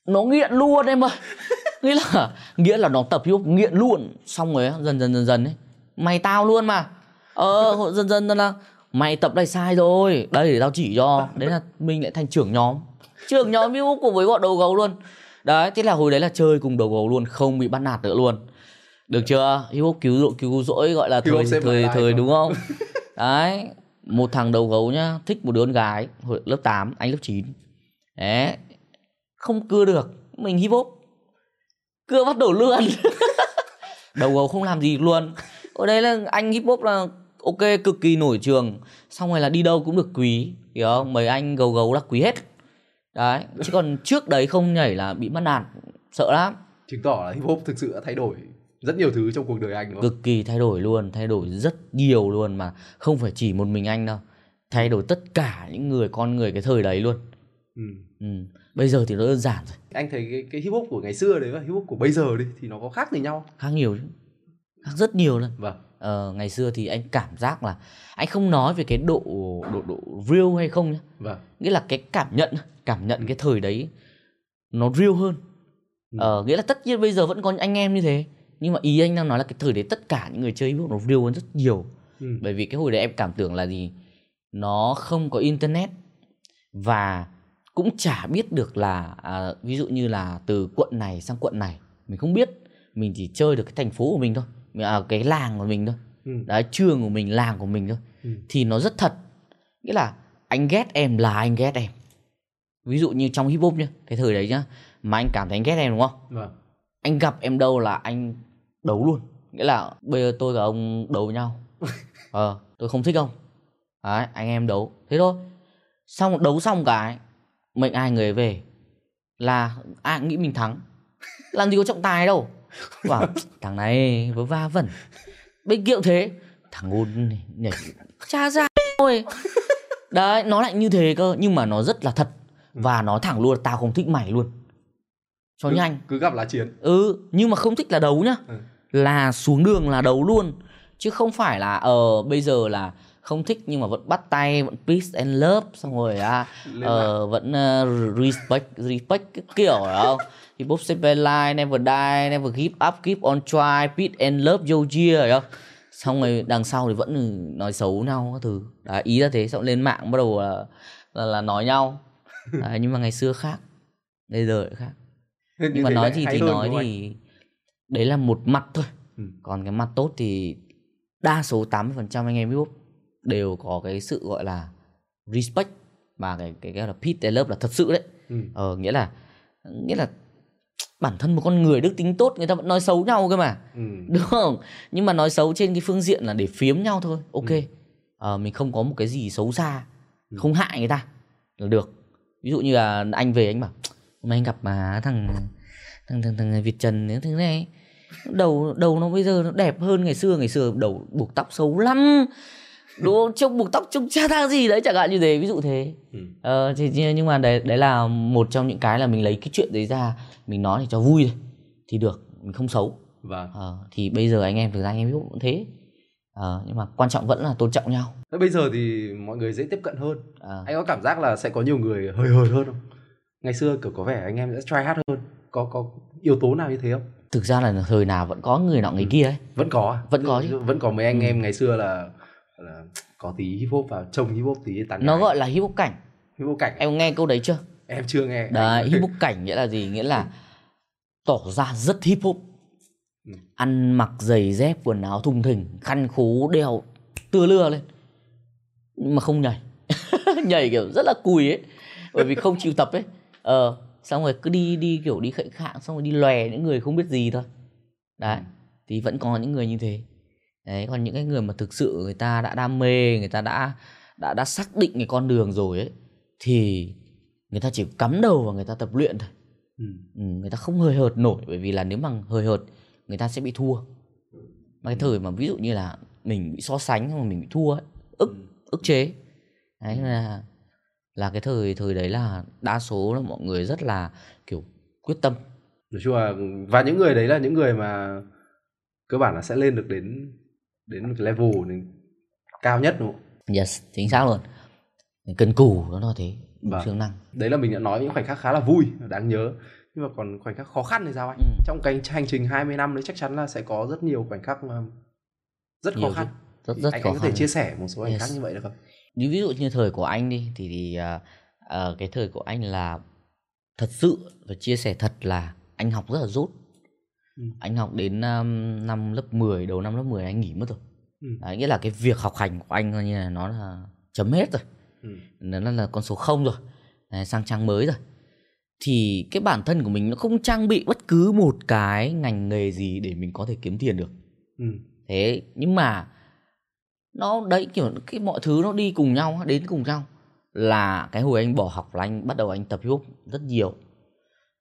nó nghiện luôn em ơi. (laughs) Nghĩa là nghĩa là nó tập hip nghiện luôn. Xong rồi á, dần dần dần dần ấy mày tao luôn mà. Ờ (laughs) dần dần dần là mày tập này sai rồi. Đây để tao chỉ cho. Đấy là mình lại thành trưởng nhóm. Trưởng nhóm hip hop cùng với bọn đầu gấu luôn. Đấy thế là hồi đấy là chơi cùng đầu gấu luôn không bị bắt nạt nữa luôn. Được chưa? Hip hop cứu rỗi cứu rỗi gọi là thời thời thời đúng không? (laughs) Đấy một thằng đầu gấu nhá thích một đứa con gái hồi lớp 8 anh lớp 9 đấy không cưa được mình hip hop. Cưa bắt đầu luôn (laughs) đầu gấu không làm gì luôn. Ở đây là anh hip hop là ok cực kỳ nổi trường. Xong rồi là đi đâu cũng được quý hiểu không? Mấy anh gấu gấu là quý hết. Đấy chứ còn trước đấy không nhảy là bị bắt nạt sợ lắm. Chứng tỏ là hip hop thực sự đã thay đổi rất nhiều thứ trong cuộc đời anh đúng không? Cực kỳ thay đổi luôn thay đổi rất nhiều luôn mà không phải chỉ một mình anh đâu. Thay đổi tất cả những người con người cái thời đấy luôn. Ừ. ừ. Bây giờ thì nó đơn giản rồi. Anh thấy cái, cái hip hop của ngày xưa đấy và hip hop của bây giờ đi thì nó có khác gì nhau? Khác nhiều chứ. Khác rất nhiều luôn vâng. Ờ, ngày xưa thì anh cảm giác là anh không nói về cái độ độ độ real hay không nhá. Vâng. Nghĩa là cái cảm nhận cảm nhận cái thời đấy nó real hơn. Ừ. ờ, nghĩa là tất nhiên bây giờ vẫn có anh em như thế nhưng mà ý anh đang nói là cái thời đấy tất cả những người chơi hip hop nó real hơn rất nhiều. Ừ. bởi vì cái hồi đấy em cảm tưởng là gì? Nó không có internet và cũng chả biết được là à, ví dụ như là từ quận này sang quận này mình không biết. Mình chỉ chơi được cái thành phố của mình thôi à, cái làng của mình thôi. Ừ. đấy trường của mình làng của mình thôi. Ừ. thì nó rất thật. Nghĩa là anh ghét em là anh ghét em. Ví dụ như trong hip hop nhá cái thời đấy nhá mà anh cảm thấy anh ghét em đúng không? Vâng. Anh gặp em đâu là anh đấu luôn. Nghĩa là bây giờ tôi và ông đấu với nhau. (laughs) Ờ tôi không thích ông. Đấy anh em đấu. Thế thôi. Xong đấu xong cái mệnh ai người ấy về là ai cũng nghĩ mình thắng. Làm gì có trọng tài đâu. Bảo thằng này vớ va vẩn. Bên kiệu thế. Thằng ngôn này nhảy cha ra thôi. Đấy nó lại như thế cơ nhưng mà nó rất là thật. Và nó thẳng luôn tao không thích mày luôn. Cho cứ, nhanh. cứ gặp là chiến. Ừ nhưng mà không thích là đấu nhá. Ừ. là xuống đường là đấu luôn. Chứ không phải là ờ bây giờ là không thích nhưng mà vẫn bắt tay vẫn peace and love xong rồi à ờ, vẫn uh, respect respect cái kiểu đó không? Hop save life never die never give up keep on try peace and love yeah hiểu không? Xong rồi đằng sau thì vẫn nói xấu nhau các thứ. Đấy, ý là thế xong lên mạng bắt đầu là, là, là nói nhau. (laughs) Đấy, nhưng mà ngày xưa khác bây giờ khác. Như nhưng mà thế nói gì thì nói thì đấy là một mặt thôi. Ừ. còn cái mặt tốt thì đa số 80% anh em hop đều có cái sự gọi là respect và cái cái, cái là and love là thật sự đấy? Ừ. ờ nghĩa là nghĩa là bản thân một con người đức tính tốt người ta vẫn nói xấu nhau cơ mà. Ừ. đúng không? Nhưng mà nói xấu trên cái phương diện là để phiếm nhau thôi. Ok. Ờ, mình không có một cái gì xấu xa không hại người ta là được. Ví dụ như là anh về anh bảo hôm nay anh gặp mà thằng thằng thằng, thằng Việt Trần thế này đầu đầu nó bây giờ nó đẹp hơn ngày xưa ngày xưa đầu buộc tóc xấu lắm đúng không? trông buộc tóc trông chả thang gì đấy chẳng hạn như thế ví dụ thế Ừ. ờ, thì, nhưng mà đấy đấy là một trong những cái là mình lấy cái chuyện đấy ra mình nói để cho vui thôi thì được mình không xấu Vâng. Ờ, thì bây giờ anh em thực ra anh em biết cũng thế Ờ, nhưng mà quan trọng vẫn là tôn trọng nhau Thế bây giờ thì mọi người dễ tiếp cận hơn. Ờ, Anh có cảm giác là sẽ có nhiều người hơi hợt hơn không? Ngày xưa kiểu có vẻ anh em sẽ try hard hơn. Có có yếu tố nào như thế không? thực ra là thời nào vẫn có người nọ người kia ấy Vẫn có à? Vẫn có chứ. Ừ. Vẫn có mấy anh em ngày xưa là là có tí hip hop vào trông hip hop tí tán nó gái. gọi là hip hop cảnh. Hip hop cảnh. em nghe câu đấy chưa? Em chưa nghe. đấy hip hop cảnh nghĩa là gì? Nghĩa là (laughs) tỏ ra rất hip hop. Ừ. ăn mặc giày dép quần áo thùng thình khăn khố đeo tưa lưa lên. Nhưng mà không nhảy. (laughs) Nhảy kiểu rất là cùi ấy. Bởi vì không chịu tập ấy. Ờ xong rồi cứ đi đi kiểu đi khệnh khạng xong rồi đi lòe những người không biết gì thôi. Đấy thì vẫn có những người như thế đấy còn những cái người mà thực sự người ta đã đam mê người ta đã đã đã xác định cái con đường rồi ấy thì người ta chỉ cắm đầu vào người ta tập luyện thôi. Ừ. ừ, người ta không hơi hợt nổi bởi vì là nếu mà hơi hợt người ta sẽ bị thua. Mà cái thời mà ví dụ như là mình bị so sánh rồi mình bị thua ấy, ức ức chế. Đấy là là cái thời thời đấy là đa số là mọi người rất là kiểu quyết tâm. Nói chung là và những người đấy là những người mà cơ bản là sẽ lên được đến đến một cái level cao nhất đúng không? yes chính xác luôn cần cù nó là thế Vâng. siêng năng Đấy là mình đã nói những khoảnh khắc khá là vui, đáng nhớ. Nhưng mà còn khoảnh khắc khó khăn thì sao anh? Ừ. Trong cái hành trình 20 năm đấy chắc chắn là sẽ có rất nhiều khoảnh khắc mà rất khó Nhiều chứ. khăn. rất Thì rất anh, khó anh có thể chia sẻ một số khoảnh Yes. khắc như vậy được không? Như ví dụ như thời của anh đi thì thì à, à, cái thời của anh là thật sự và chia sẻ thật là anh học rất là dốt. Ừ. Anh học đến um, năm lớp 10, đầu năm lớp 10 anh nghỉ mất rồi. Ừ. Đấy, nghĩa là cái việc học hành của anh coi như là nó là chấm hết rồi. Ừ. Nó là, con số 0 rồi. Đấy, sang trang mới rồi. Thì cái bản thân của mình nó không trang bị bất cứ một cái ngành nghề gì để mình có thể kiếm tiền được Ừ. thế nhưng mà nó đấy kiểu cái mọi thứ nó đi cùng nhau đến cùng nhau là cái hồi anh bỏ học là anh bắt đầu anh tập hip hop rất nhiều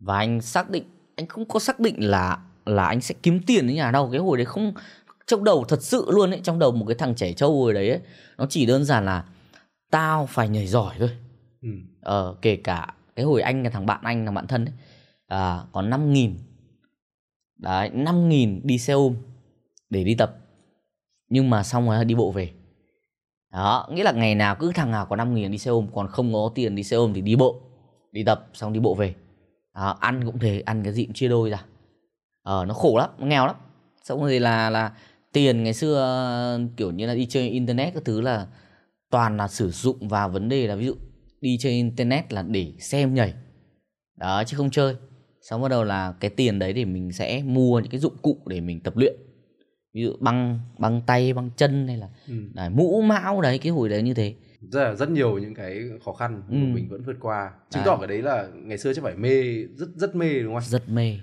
và anh xác định anh không có xác định là là anh sẽ kiếm tiền ở nhà đâu. Cái hồi đấy không trong đầu thật sự luôn ấy trong đầu một cái thằng trẻ trâu hồi đấy ấy, nó chỉ đơn giản là tao phải nhảy giỏi thôi. Ừ. ờ, kể cả cái hồi anh là thằng bạn anh là bạn thân ấy, à, có năm nghìn. Đấy năm nghìn đi xe ôm để đi tập. Nhưng mà xong rồi đi bộ về. Đó nghĩa là ngày nào cứ thằng nào có năm nghìn đi xe ôm còn không có tiền đi xe ôm thì đi bộ đi tập xong đi bộ về. Đó, ăn cũng thế ăn cái gì cũng chia đôi ra ờ nó khổ lắm nó nghèo lắm xong rồi là là tiền ngày xưa kiểu như là đi chơi internet các thứ là toàn là sử dụng vào vấn đề là ví dụ đi chơi internet là để xem nhảy đó chứ không chơi xong bắt đầu là cái tiền đấy thì mình sẽ mua những cái dụng cụ để mình tập luyện ví dụ băng băng tay băng chân hay là Ừ. đấy, mũ mão đấy cái hồi đấy như thế Rất là rất nhiều những cái khó khăn Ừ. mình vẫn vượt qua. Chứng Đấy. tỏ cái đấy là ngày xưa chứ phải mê rất rất mê đúng không rất mê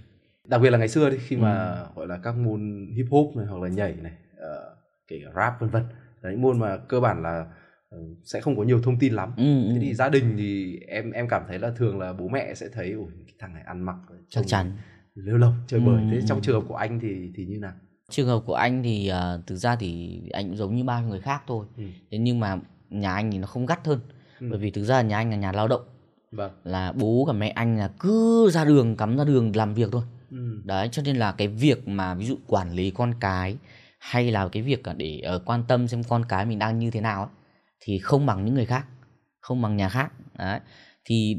đặc biệt là ngày xưa đi khi mà Ừ. gọi là các môn hip hop này hoặc là nhảy này ờ, kể cả rap vân vân. Là những môn mà cơ bản là ờ, sẽ không có nhiều thông tin lắm. Ừ, ừ, thế thì gia đình thì em em cảm thấy là thường là bố mẹ sẽ thấy ủi cái thằng này ăn mặc chắc chắn. lêu lồng chơi bời. Thế Ừ. trong trường hợp của anh thì thì như nào? Trường hợp của anh thì ờ, thực ra thì anh cũng giống như bao người khác thôi. Ừ. thế nhưng mà nhà anh thì nó không gắt hơn. Ừ. bởi vì thực ra nhà anh là nhà lao động. Vâng. Là bố cả mẹ anh là cứ ra đường cắm ra đường làm việc thôi ừ. đấy cho nên là cái việc mà ví dụ quản lý con cái hay là cái việc để ờ, quan tâm xem con cái mình đang như thế nào ấy, thì không bằng những người khác không bằng nhà khác. Đấy thì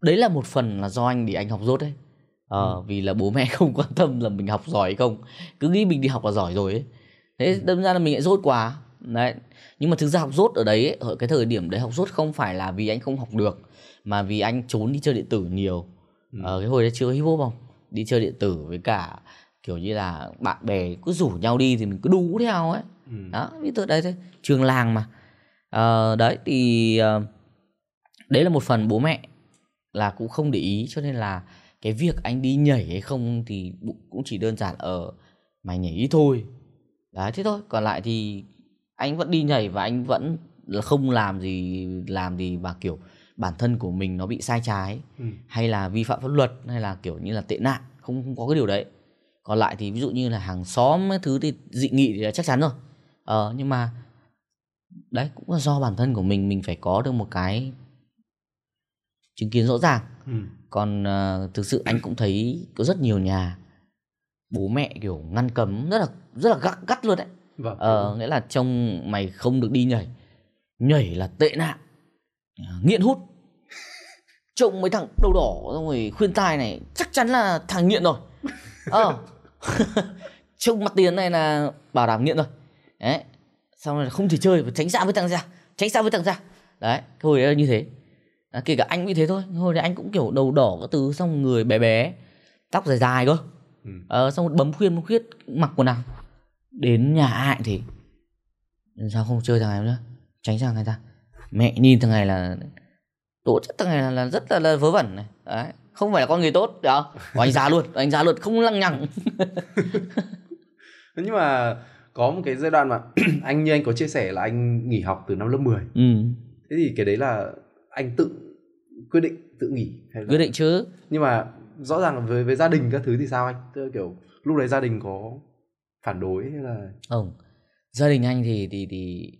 đấy là một phần là do anh để anh học dốt đấy. Ờ, vì là bố mẹ (laughs) không quan tâm là mình học giỏi hay không. Cứ nghĩ mình đi học là giỏi rồi ấy. Thế đâm ra là mình lại dốt quá. Đấy nhưng mà thực ra học dốt ở đấy ấy, ở cái thời điểm đấy học dốt không phải là vì anh không học được mà vì anh trốn đi chơi điện tử nhiều. Ừ. ở cái hồi đấy chưa hip hop không đi chơi điện tử với cả kiểu như là bạn bè cứ rủ nhau đi thì mình cứ đú theo ấy. Ừ. đó ví dụ đấy thôi trường làng mà. Ờ, đấy thì ờ, đấy là một phần bố mẹ là cũng không để ý cho nên là cái việc anh đi nhảy hay không thì cũng chỉ đơn giản ở mày nhảy ít thôi. Đấy thế thôi. Còn lại thì anh vẫn đi nhảy và anh vẫn là không làm gì làm gì mà kiểu bản thân của mình nó bị sai trái Ừ. hay là vi phạm pháp luật hay là kiểu như là tệ nạn không, không có cái điều đấy còn lại thì ví dụ như là hàng xóm cái thứ thì dị nghị thì là chắc chắn rồi ờ nhưng mà đấy cũng là do bản thân của mình mình phải có được một cái chứng kiến rõ ràng Ừ. còn ờ, thực sự anh cũng thấy có rất nhiều nhà bố mẹ kiểu ngăn cấm rất là rất là gắt gắt luôn đấy Vâng. ờ nghĩa là trông mày không được đi nhảy nhảy là tệ nạn nghiện hút. Trông mấy thằng đầu đỏ xong rồi khuyên tai này chắc chắn là thằng nghiện rồi. Ờ. (laughs) Trông mặt tiền này là bảo đảm nghiện rồi. Đấy. Xong rồi không thể chơi phải tránh xa với thằng ra tránh xa với thằng ra. Đấy cái hồi đấy là như thế. À, kể cả anh cũng như thế thôi. Hồi đấy anh cũng kiểu đầu đỏ các thứ xong người bé bé tóc dài dài cơ. Ừ. ờ, xong rồi bấm khuyên bấm khuyết mặc quần áo. Đến nhà ai thì sao không chơi thằng này nữa? Tránh sang người ta mẹ nhìn thằng này là tốt chất thằng này là, là rất là, là vớ vẩn này. Đấy không phải là con người tốt được không? Của anh ra luôn anh ra luôn không lăng nhằng. (laughs) Nhưng mà có một cái giai đoạn mà (clears throat) anh như anh có chia sẻ là anh nghỉ học từ năm lớp 10 ừ, thế thì cái đấy là anh tự quyết định tự nghỉ hay là quyết định chứ. Nhưng mà rõ ràng với với gia đình các thứ thì sao anh? Tức kiểu lúc đấy gia đình có phản đối hay là không. Gia đình anh thì thì thì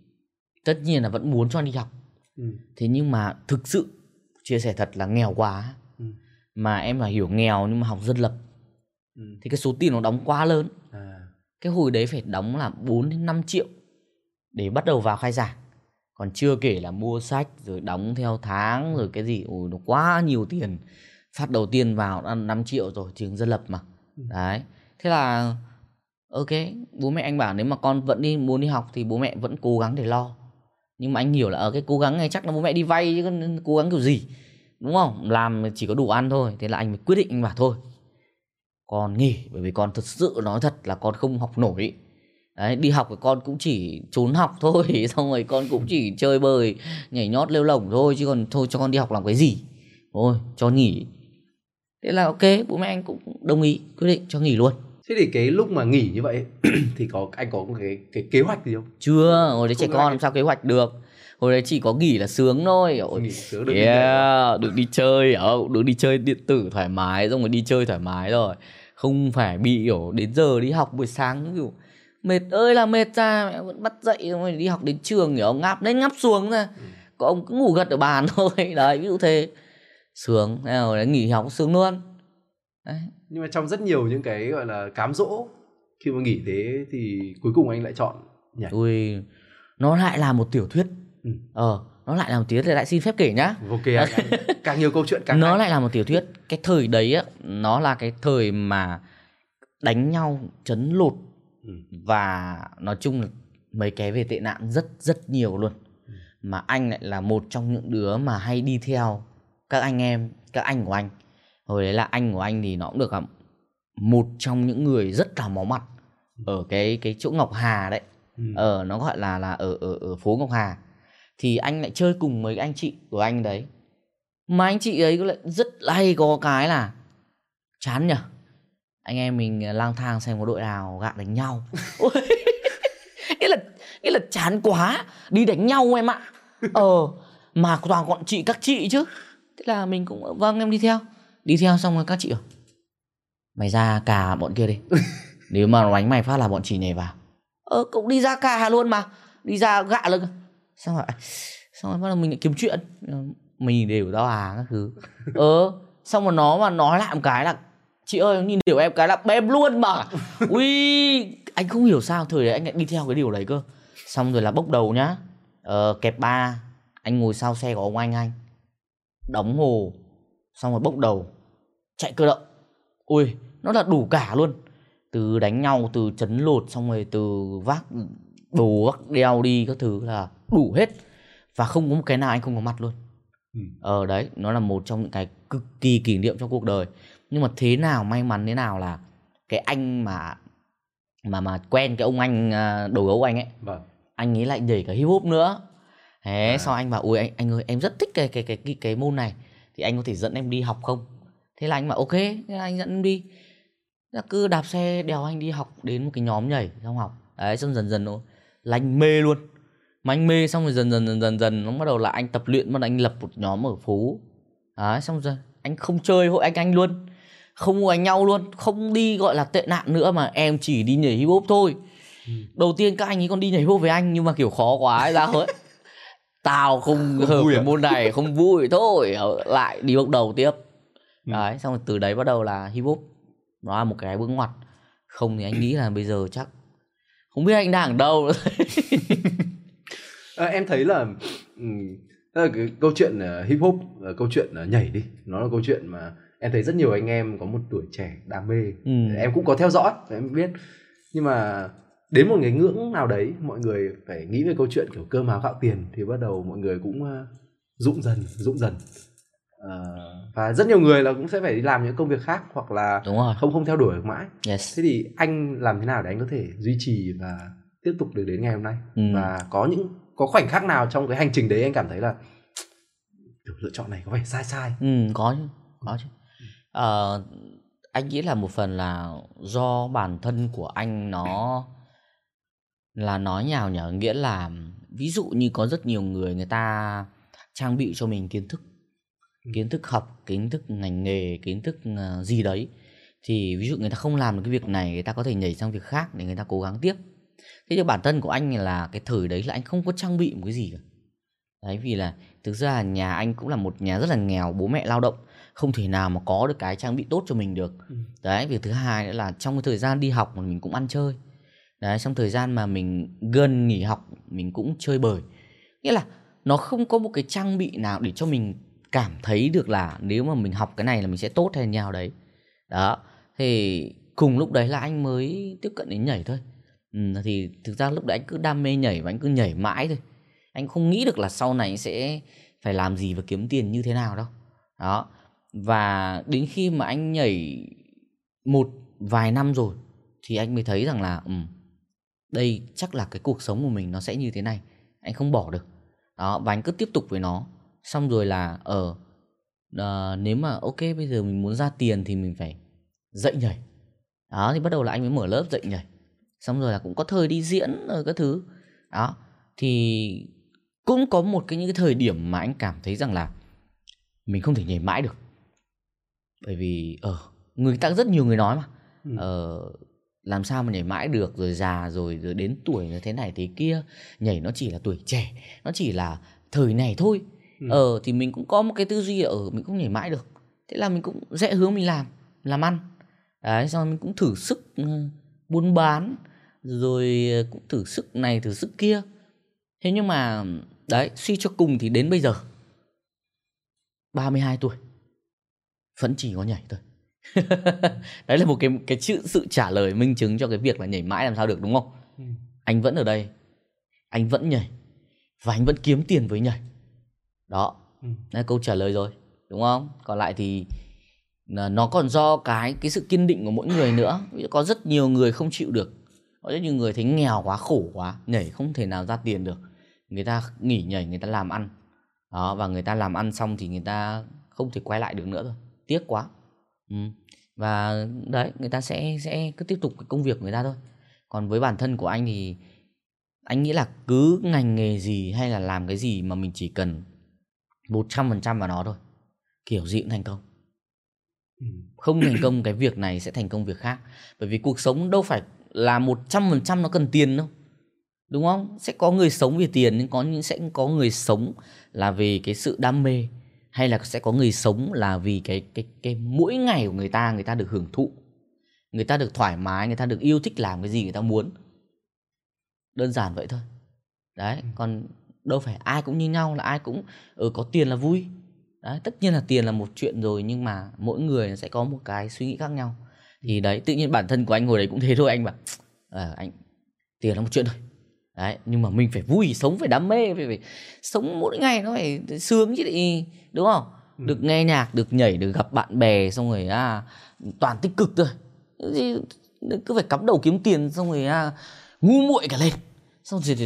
tất nhiên là vẫn muốn cho anh đi học ừ. thế nhưng mà thực sự chia sẻ thật là nghèo quá Ừ. mà em là hiểu nghèo nhưng mà học dân lập Ừ. thì cái số tiền nó đóng quá lớn À. cái hồi đấy phải đóng là 4 đến 5 triệu để bắt đầu vào khai giảng còn chưa kể là mua sách rồi đóng theo tháng rồi cái gì ôi nó quá nhiều tiền phát đầu tiên vào đã 5 triệu rồi trường dân lập mà Ừ. đấy thế là ok bố mẹ anh bảo nếu mà con vẫn đi muốn đi học thì bố mẹ vẫn cố gắng để lo nhưng mà anh hiểu là ở cái cố gắng này chắc là bố mẹ đi vay chứ cố gắng kiểu gì, đúng không? Làm chỉ có đủ ăn thôi, thế là anh mới quyết định anh bảo thôi, con nghỉ, bởi vì con thật sự nói thật là con không học nổi. Đấy, đi học thì con cũng chỉ trốn học (laughs) thôi, xong rồi con cũng chỉ chơi bời, nhảy nhót lêu lỏng thôi, chứ còn thôi cho con đi học làm cái gì? Thôi, cho nghỉ. Thế là ok, bố mẹ anh cũng đồng ý, quyết định cho nghỉ luôn thế thì cái lúc mà nghỉ như vậy (clears throat) thì có anh có cái cái kế hoạch gì không? Chưa hồi đấy trẻ con làm sao kế hoạch được. Hồi đấy chỉ có nghỉ là sướng thôi. Ôi, nghỉ sướng được đi nhảy. yeah, được đi chơi ờ, được đi chơi điện tử thoải mái xong rồi đi chơi thoải mái rồi. Không phải bị kiểu đến giờ đi học buổi sáng kiểu mệt ơi là mệt ra mẹ vẫn bắt dậy rồi đi học đến trường kiểu ngáp lên ngáp xuống ra. Ừ. có ông cứ ngủ gật ở bàn (laughs) thôi. Đấy ví dụ thế. Sướng nào đấy nghỉ học sướng luôn. Đấy. Nhưng mà trong rất nhiều những cái gọi là cám dỗ khi mà nghỉ thế thì cuối cùng anh lại chọn nhảy ui nó lại là một tiểu thuyết Ừ. ờ nó lại là một tiểu thuyết lại xin phép kể nhá ok anh, anh càng nhiều câu chuyện càng nó hay. lại là một tiểu thuyết cái thời đấy á nó là cái thời mà đánh nhau chấn lột Ừ. và nói chung là mấy cái về tệ nạn rất rất nhiều luôn Ừ. mà anh lại là một trong những đứa mà hay đi theo các anh em các anh của anh hồi đấy là anh của anh thì nó cũng được là một trong những người rất là máu mặt ở cái cái chỗ Ngọc Hà đấy. Ừ. ở nó gọi là là ở ở ở phố Ngọc Hà. Thì anh lại chơi cùng mấy anh chị của anh đấy. Mà anh chị ấy lại rất hay có cái là chán nhở anh em mình lang thang xem có đội nào gạ đánh nhau. (laughs) Nghĩa là nghĩa là chán quá. Đi đánh nhau em ạ. Ờ mà toàn bọn chị các chị chứ. Thế là mình cũng vâng em đi theo đi theo xong rồi các chị bảo mày ra cả bọn kia đi. (laughs) Nếu mà nó đánh mày phát là bọn chị nhảy vào. Ờ cũng đi ra cả luôn mà. Đi ra gạ luôn xong rồi xong rồi bắt đầu mình lại kiếm chuyện. Mình đều tao à các thứ. (laughs) Ờ xong rồi nó mà nói lại một cái là chị ơi nhìn điều em cái là bém luôn mà. (laughs) Ui anh không hiểu sao thời đấy anh lại đi theo cái điều đấy cơ. Xong rồi là bốc đầu nhá. Ờ, kẹp ba. Anh ngồi sau xe của ông anh anh. Đóng hồ. Xong rồi bốc đầu chạy cơ động. Ui nó là đủ cả luôn. Từ đánh nhau từ chấn lột xong rồi từ vác đồ vác đeo đi các thứ là đủ hết. Và không có một cái nào anh không có mặt luôn. Ừ. ờ đấy nó là một trong những cái cực kỳ kỷ niệm trong cuộc đời. Nhưng mà thế nào may mắn thế nào là cái anh mà mà mà quen cái ông anh à, đầu gấu anh ấy vâng. anh ấy lại nhảy cả hip hop nữa. Thế À. sau anh bảo ui anh anh ơi em rất thích cái cái cái cái, cái môn này. Thì anh có thể dẫn em đi học không thế là anh bảo ok anh dẫn đi. Là cứ đạp xe đèo anh đi học đến một cái nhóm nhảy xong học. Đấy xong dần dần nó là anh mê luôn. Mà anh mê xong rồi dần dần dần dần dần nó bắt đầu là anh tập luyện bắt đầu anh lập một nhóm ở phố. Đấy xong rồi anh không chơi hội anh anh luôn. Không mua anh nhau luôn không đi gọi là tệ nạn nữa mà em chỉ đi nhảy hip hop thôi. Ừ. đầu tiên các anh ấy còn đi nhảy hip hop với anh nhưng mà kiểu khó quá ấy ra hết (laughs) tao không, hợp cái à? môn này không vui thôi lại đi bước đầu tiếp ừ. đấy xong rồi từ đấy bắt đầu là hip hop nó là một cái bước ngoặt. Không thì anh nghĩ là bây giờ chắc không biết anh đang ở đâu. À, (laughs) em thấy là um, là cái câu chuyện uh, hip hop uh, câu chuyện uh, nhảy đi nó là câu chuyện mà em thấy rất nhiều anh em có một tuổi trẻ đam mê. Ừ. em cũng có theo dõi em biết. Nhưng mà đến một cái ngưỡng nào đấy mọi người phải nghĩ về câu chuyện kiểu cơm áo gạo tiền thì bắt đầu mọi người cũng uh, rụng dần rụng dần uh, và rất nhiều người là cũng sẽ phải đi làm những công việc khác hoặc là Đúng rồi. không không theo đuổi được mãi yes. thế thì anh làm thế nào để anh có thể duy trì và tiếp tục được đến ngày hôm nay ừ. và có những có khoảnh khắc nào trong cái hành trình đấy anh cảm thấy là lựa chọn này có vẻ sai sai ừ có chứ có chứ uh, anh nghĩ là một phần là do bản thân của anh nó là nói nhào nhở nghĩa là ví dụ như có rất nhiều người người ta trang bị cho mình kiến thức. Kiến thức học kiến thức ngành nghề kiến thức ờ, gì đấy. Thì ví dụ người ta không làm được cái việc này người ta có thể nhảy sang việc khác để người ta cố gắng tiếp. Thế nhưng bản thân của anh là cái thời đấy là anh không có trang bị một cái gì cả. Đấy vì là thực ra nhà anh cũng là một nhà rất là nghèo bố mẹ lao động không thể nào mà có được cái trang bị tốt cho mình được. Ừ. đấy việc thứ hai nữa là trong cái thời gian đi học mà mình cũng ăn chơi. Đấy trong thời gian mà mình gần nghỉ học mình cũng chơi bời. Nghĩa là nó không có một cái trang bị nào để cho mình cảm thấy được là nếu mà mình học cái này là mình sẽ tốt hay nhau đấy. Đó thì cùng lúc đấy là anh mới tiếp cận đến nhảy thôi. Ừ, thì thực ra lúc đấy anh cứ đam mê nhảy và anh cứ nhảy mãi thôi. Anh không nghĩ được là sau này anh sẽ phải làm gì và kiếm tiền như thế nào đâu. Đó và đến khi mà anh nhảy một vài năm rồi thì anh mới thấy rằng là ừ, đây chắc là cái cuộc sống của mình nó sẽ như thế này. Anh không bỏ được. Đó và anh cứ tiếp tục với nó xong rồi là ở uh, uh, nếu mà ok bây giờ mình muốn ra tiền thì mình phải dạy nhảy. Đó thì bắt đầu là anh mới mở lớp dạy nhảy. Xong rồi là cũng có thời đi diễn rồi các thứ. Đó thì cũng có một cái những cái thời điểm mà anh cảm thấy rằng là mình không thể nhảy mãi được. Bởi vì ở uh, người ta rất nhiều người nói mà. Ừ. uh, làm sao mà nhảy mãi được rồi già rồi rồi đến tuổi như thế này thế kia. Nhảy nó chỉ là tuổi trẻ nó chỉ là thời này thôi ừ. ờ thì mình cũng có một cái tư duy ở mình cũng nhảy mãi được. Thế là mình cũng rẽ hướng mình làm làm ăn. Đấy xong mình cũng thử sức ừ, buôn bán rồi cũng thử sức này thử sức kia. Thế nhưng mà đấy suy cho cùng thì đến bây giờ 32 tuổi vẫn chỉ có nhảy thôi. (laughs) Đấy là một cái cái chữ sự trả lời minh chứng cho cái việc là nhảy mãi làm sao được đúng không? Ừ. anh vẫn ở đây anh vẫn nhảy và anh vẫn kiếm tiền với nhảy đó. Ừ. là câu trả lời rồi đúng không? Còn lại thì nó còn do cái cái sự kiên định của mỗi người nữa. Có rất nhiều người không chịu được. Có rất nhiều người thấy nghèo quá khổ quá nhảy không thể nào ra tiền được. Người ta nghỉ nhảy người ta làm ăn. Đó và người ta làm ăn xong thì người ta không thể quay lại được nữa rồi. Tiếc quá. Ừ. và đấy người ta sẽ sẽ cứ tiếp tục cái công việc của người ta thôi. Còn với bản thân của anh thì anh nghĩ là cứ ngành nghề gì hay là làm cái gì mà mình chỉ cần một trăm phần trăm vào nó thôi. Kiểu gì cũng thành công. Ừ. không thành công cái việc này sẽ thành công việc khác. Bởi vì cuộc sống đâu phải là một trăm phần trăm nó cần tiền đâu. Đúng không? Sẽ có người sống vì tiền nhưng có những sẽ có người sống là vì cái sự đam mê hay là sẽ có người sống là vì cái cái cái mỗi ngày của người ta người ta được hưởng thụ. Người ta được thoải mái người ta được yêu thích làm cái gì người ta muốn. Đơn giản vậy thôi. Đấy ừ. còn đâu phải ai cũng như nhau là ai cũng ừ, có tiền là vui. Đấy tất nhiên là tiền là một chuyện rồi nhưng mà mỗi người sẽ có một cái suy nghĩ khác nhau. Thì đấy tự nhiên bản thân của anh ngồi đấy cũng thế thôi anh bảo à, anh tiền là một chuyện thôi. Đấy nhưng mà mình phải vui sống phải đam mê phải, phải sống mỗi ngày nó phải sướng chứ đi đúng không? Ừ. được nghe nhạc được nhảy được gặp bạn bè xong rồi à toàn tích cực thôi. Cứ phải cắm đầu kiếm tiền xong rồi à, ngu muội cả lên. Xong rồi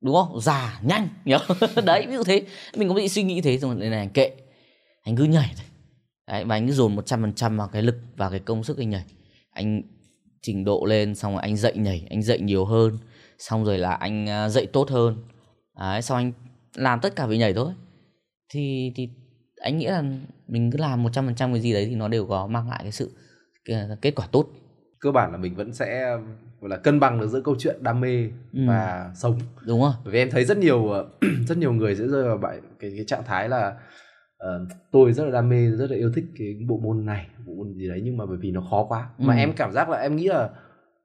đúng không? Già nhanh nhớ. (laughs) Đấy ví dụ thế. Mình có bị suy nghĩ thế xong rồi này kệ. Anh cứ nhảy thôi. Đấy và anh cứ dồn 100% vào cái lực và cái công sức anh nhảy. Anh trình độ lên xong rồi anh dạy nhảy anh dạy nhiều hơn. Xong rồi là anh à, dạy tốt hơn. Đấy xong anh làm tất cả về nhảy thôi. Thì thì anh nghĩ là mình cứ làm 100% cái gì đấy thì nó đều có mang lại cái sự cái, kết quả tốt. Cơ bản là mình vẫn sẽ gọi là cân bằng được giữa câu chuyện đam mê Ừ. và sống đúng không bởi vì em thấy rất nhiều ờ, (clears throat) rất nhiều người sẽ rơi vào bại cái cái trạng thái là ờ, tôi rất là đam mê rất là yêu thích cái bộ môn này bộ môn gì đấy nhưng mà bởi vì nó khó quá mà Ừ. em cảm giác là em nghĩ là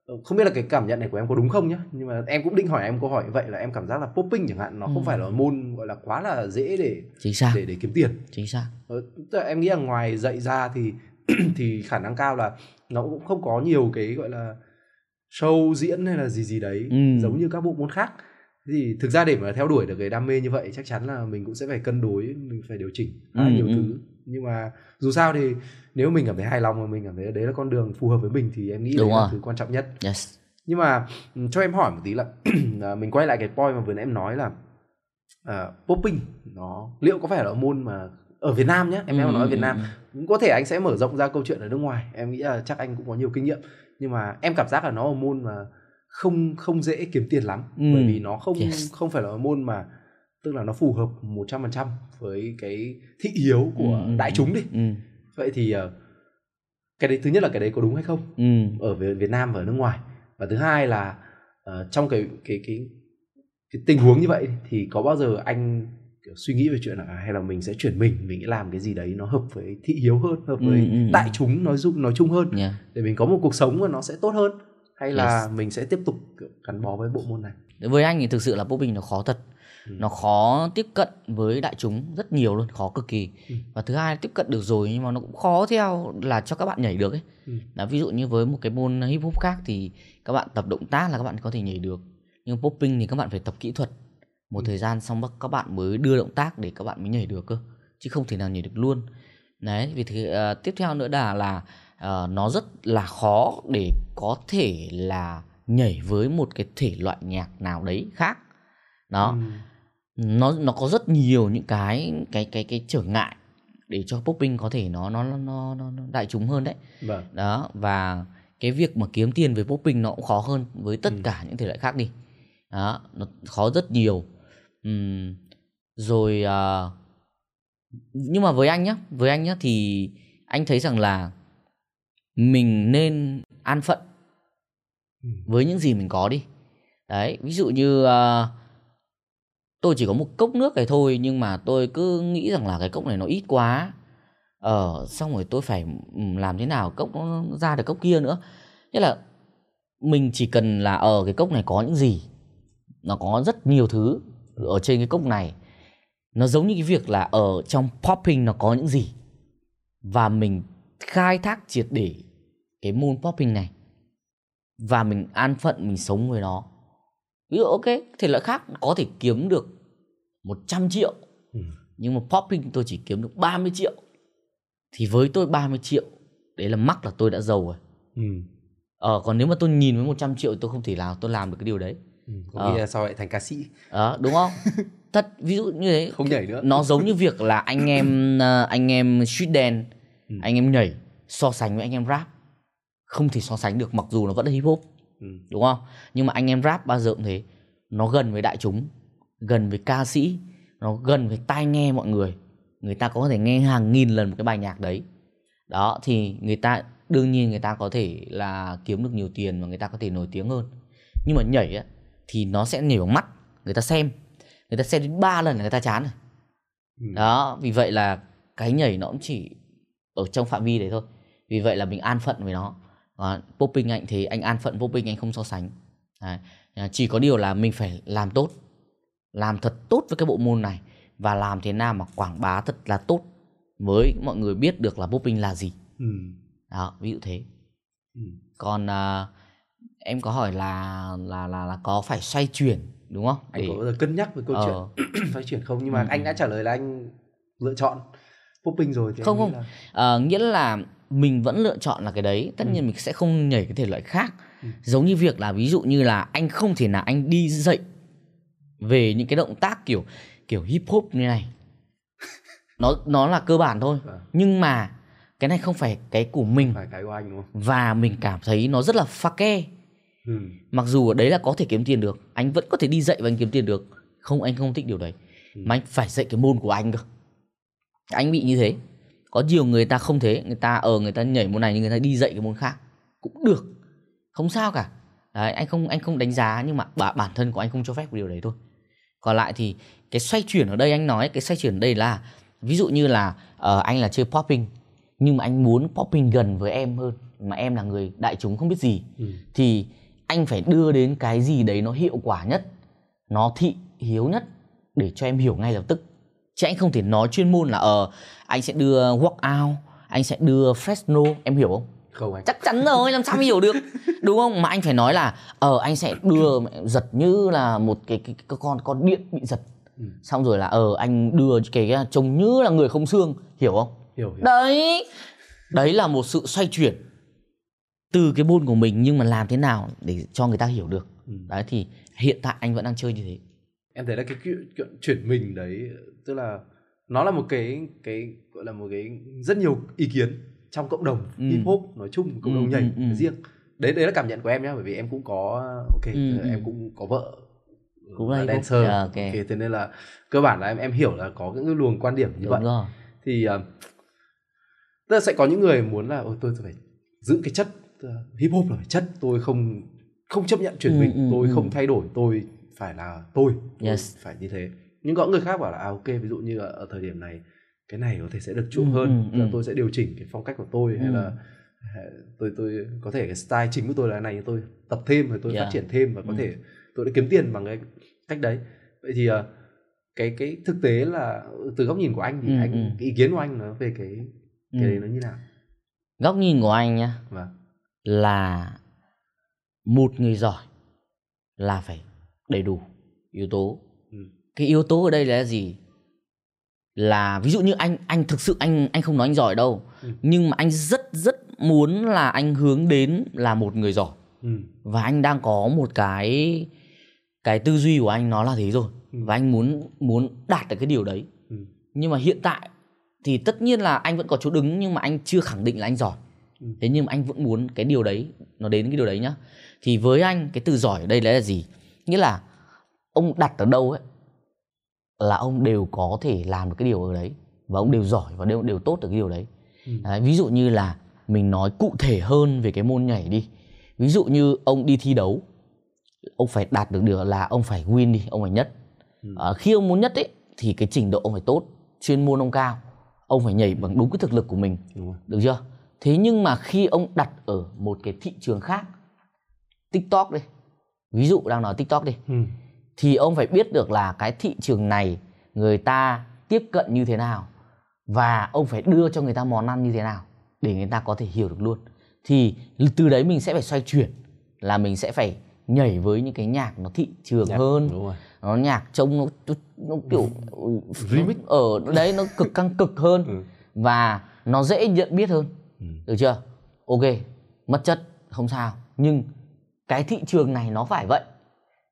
ờ, không biết là cái cảm nhận này của em có đúng không nhá nhưng mà em cũng định hỏi em câu hỏi vậy là em cảm giác là popping chẳng hạn nó không Ừ. phải là môn gọi là quá là dễ để chính xác để để kiếm tiền chính xác tức là em nghĩ là ngoài dạy ra thì (clears throat) thì khả năng cao là nó cũng không có nhiều cái gọi là show diễn hay là gì gì đấy Ừ. giống như các bộ môn khác. Thì thực ra để mà theo đuổi được cái đam mê như vậy chắc chắn là mình cũng sẽ phải cân đối mình phải điều chỉnh khá Ừ, nhiều ừ. thứ. Nhưng mà dù sao thì nếu mình cảm thấy hài lòng và mình cảm thấy đấy là con đường phù hợp với mình thì em nghĩ Đúng đấy là thứ quan trọng nhất. Yes. Nhưng mà ừm, cho em hỏi một tí là (clears throat) à, mình quay lại cái point mà vừa nãy em nói là à, popping nó liệu có phải là môn mà ở Việt Nam nhé em em Ừ, nói ở ừ, Việt Nam. ừ. cũng có thể anh sẽ mở rộng ra câu chuyện ở nước ngoài. Em nghĩ là chắc anh cũng có nhiều kinh nghiệm nhưng mà em cảm giác là nó là môn mà không không dễ kiếm tiền lắm Ừ. bởi vì nó không Yes. không phải là môn mà tức là nó phù hợp 100% với cái thị hiếu của Ừ, ừ, đại ừ, chúng đi ừ, vậy thì ờ, cái đấy thứ nhất là cái đấy có đúng hay không ừ. ở Việt Nam và ở nước ngoài và thứ hai là ờ, trong cái cái cái cái tình huống như vậy thì có bao giờ anh suy nghĩ về chuyện là à, hay là mình sẽ chuyển mình mình sẽ làm cái gì đấy nó hợp với thị hiếu hơn hợp Ừ, với ừ, ừ. đại chúng nói chung nói chung hơn Yeah. để mình có một cuộc sống mà nó sẽ tốt hơn hay là Yes. mình sẽ tiếp tục gắn bó với bộ môn này với anh thì thực sự là popping nó khó thật Ừ. nó khó tiếp cận với đại chúng rất nhiều luôn khó cực kỳ Ừ. và thứ hai tiếp cận được rồi nhưng mà nó cũng khó theo là cho các bạn nhảy được ấy Ừ. là ví dụ như với một cái môn hip hop khác thì các bạn tập động tác là các bạn có thể nhảy được nhưng popping thì các bạn phải tập kỹ thuật một Ừ. thời gian xong các bạn mới đưa động tác để các bạn mới nhảy được cơ chứ không thể nào nhảy được luôn. Đấy vì thế ờ, tiếp theo nữa là là ờ, nó rất là khó để có thể là nhảy với một cái thể loại nhạc nào đấy khác. Đó. Ừ. nó nó có rất nhiều những cái cái cái cái trở ngại để cho popping có thể nó nó nó nó, nó đại chúng hơn đấy. Vâng. Đó và cái việc mà kiếm tiền về popping nó cũng khó hơn với tất Ừ. cả những thể loại khác đi. Đó nó khó rất nhiều Rồi à, nhưng mà với anh nhá với anh nhá thì anh thấy rằng là mình nên an phận với những gì mình có đi. Đấy ví dụ như à, tôi chỉ có một cốc nước này thôi nhưng mà tôi cứ nghĩ rằng là cái cốc này nó ít quá. Ờ xong rồi tôi phải làm thế nào cốc nó ra được cốc kia nữa. Nghĩa là mình chỉ cần là ở cái cốc này có những gì nó có rất nhiều thứ ở trên cái cốc này nó giống như cái việc là ở trong popping nó có những gì. Và mình khai thác triệt để cái môn popping này. Và mình an phận mình sống với nó. Ví dụ ok thể loại khác có thể kiếm được 100 triệu Ừ. nhưng mà popping tôi chỉ kiếm được 30 triệu. Thì với tôi 30 triệu đấy là mắc là tôi đã giàu rồi. Ừ. ờ còn nếu mà tôi nhìn với 100 triệu tôi không thể nào tôi làm được cái điều đấy Ừ. có Ờ. nghĩa là sao lại thành ca sĩ đó đúng không thật ví dụ như thế không nhảy nữa nó giống như việc là anh em ờ, anh em street dance Ừ. anh em nhảy so sánh với anh em rap không thể so sánh được mặc dù nó vẫn là hip hop Ừ. đúng không nhưng mà anh em rap bao giờ cũng thế nó gần với đại chúng gần với ca sĩ nó gần với tai nghe mọi người người ta có thể nghe hàng nghìn lần một cái bài nhạc đấy đó thì người ta đương nhiên người ta có thể là kiếm được nhiều tiền và người ta có thể nổi tiếng hơn nhưng mà nhảy á thì nó sẽ nhảy bằng mắt người ta xem người ta xem đến ba lần là người ta chán rồi Ừ. đó vì vậy là cái nhảy nó cũng chỉ ở trong phạm vi đấy thôi vì vậy là mình an phận với nó đó, popping anh thì anh an phận popping anh không so sánh đấy. À, chỉ có điều là mình phải làm tốt làm thật tốt với cái bộ môn này và làm thế nào mà quảng bá thật là tốt với mọi người biết được là popping là gì Ừ. đó ví dụ thế Ừ. còn à, em có hỏi là là là là có phải xoay chuyển đúng không anh Để- có bao giờ cân nhắc về câu Ờ. chuyện (clears throat) phát triển không nhưng mà Ừ, anh ừ. đã trả lời là anh lựa chọn popping rồi thì Không, anh không. là Ờ, nghĩa là mình vẫn lựa chọn là cái đấy tất Ừ. nhiên mình sẽ không nhảy cái thể loại khác Ừ. giống như việc là ví dụ như là anh không thể nào anh đi dạy về những cái động tác kiểu kiểu hip hop như này (laughs) nó nó là cơ bản thôi Vâng. nhưng mà cái này không phải cái của mình phải cái của anh đúng không và mình cảm thấy nó rất là pha ke ừ. mặc dù ở đấy là có thể kiếm tiền được anh vẫn có thể đi dạy và anh kiếm tiền được. Không anh không thích điều đấy. Ừ. mà anh phải dạy cái môn của anh cơ. Anh bị như thế. Có nhiều người ta không thế. Người ta ở người ta nhảy môn này nhưng người ta đi dạy cái môn khác. Cũng được. Không sao cả. Đấy anh không anh không đánh giá nhưng mà bản thân của anh không cho phép điều đấy thôi. Còn lại thì cái xoay chuyển ở đây anh nói cái xoay chuyển ở đây là ví dụ như là ờ, anh là chơi popping nhưng mà anh muốn popping gần với em hơn mà em là người đại chúng không biết gì Ừ. thì anh phải đưa đến cái gì đấy nó hiệu quả nhất nó thị hiếu nhất để cho em hiểu ngay lập tức. Chứ anh không thể nói chuyên môn là ờ anh sẽ đưa workout anh sẽ đưa fresno em hiểu không? Không anh. Chắc chắn rồi làm sao mới hiểu được? Đúng không? Mà anh phải nói là ờ anh sẽ đưa giật như là một cái, cái, cái con con điện bị giật. Ừ. xong rồi là ờ anh đưa cái trông như là người không xương hiểu không? Hiểu hiểu. Đấy. Đấy là một sự xoay chuyển từ cái môn của mình nhưng mà làm thế nào để cho người ta hiểu được Ừ. đấy thì hiện tại anh vẫn đang chơi như thế em thấy là cái chuyện, chuyện chuyển mình đấy tức là nó là một cái cái gọi là một cái rất nhiều ý kiến trong cộng đồng Ừ. hip hop nói chung cộng đồng Ừ, nhảy ừ, ừ. riêng đấy đấy là cảm nhận của em nhá bởi vì em cũng có ok Ừ, em ừ. cũng có vợ Cũng là dancer Dạ, ok. ok thế nên là cơ bản là em em hiểu là có những cái luồng quan điểm như đúng vậy rồi thì uh, tức là sẽ có những người muốn là ôi tôi phải giữ cái chất hip hop là phải chất tôi không không chấp nhận chuyển Ừ, mình ừ, tôi ừ. không thay đổi tôi phải là tôi, tôi Yes. phải như thế nhưng có người khác bảo là à ok ví dụ như ở, ở thời điểm này cái này có thể sẽ được chuộng Ừ, hơn ừ, là ừ. tôi sẽ điều chỉnh cái phong cách của tôi hay Ừ. là hay tôi tôi có thể cái style chính của tôi là này tôi tập thêm rồi tôi Yeah. phát triển thêm và có Ừ. thể tôi đã kiếm tiền bằng cái cách đấy vậy thì uh, cái cái thực tế là từ góc nhìn của anh thì Ừ, anh ừ. cái ý kiến của anh nó về cái cái Ừ. đấy nó như nào góc nhìn của anh nhá vâng là một người giỏi là phải đầy đủ yếu tố Ừ. cái yếu tố ở đây là gì là ví dụ như anh anh thực sự anh anh không nói anh giỏi đâu Ừ. nhưng mà anh rất rất muốn là anh hướng đến là một người giỏi ừ. và anh đang có một cái cái tư duy của anh nó là thế rồi Ừ. và anh muốn muốn đạt được cái điều đấy Ừ. nhưng mà hiện tại thì tất nhiên là anh vẫn có chỗ đứng nhưng mà anh chưa khẳng định là anh giỏi. Thế nhưng mà anh vẫn muốn cái điều đấy nó đến cái điều đấy nhá. Thì với anh cái từ giỏi ở đây là gì? Nghĩa là ông đặt ở đâu ấy là ông đều có thể làm được cái điều ở đấy và ông đều giỏi và đều đều tốt được cái điều đấy. Ừ. Đấy, ví dụ như là mình nói cụ thể hơn về cái môn nhảy đi. Ví dụ như ông đi thi đấu ông phải đạt được điều là ông phải win đi ông phải nhất. Ừ. Ờ, khi ông muốn nhất ấy thì cái trình độ ông phải tốt chuyên môn ông cao ông phải nhảy bằng đúng cái thực lực của mình. Được chưa thế nhưng mà khi ông đặt ở một cái thị trường khác tiktok đi ví dụ đang nói tiktok đi ừ. thì ông phải biết được là cái thị trường này người ta tiếp cận như thế nào và ông phải đưa cho người ta món ăn như thế nào để người ta có thể hiểu được luôn thì từ đấy mình sẽ phải xoay chuyển là mình sẽ phải nhảy với những cái nhạc nó thị trường Nhạc, hơn đúng rồi nó nhạc trông nó, nó, nó kiểu Remix. ở đấy nó cực căng cực hơn Ừ. và nó dễ nhận biết hơn Ừ. được chưa ok mất chất không sao nhưng cái thị trường này nó phải vậy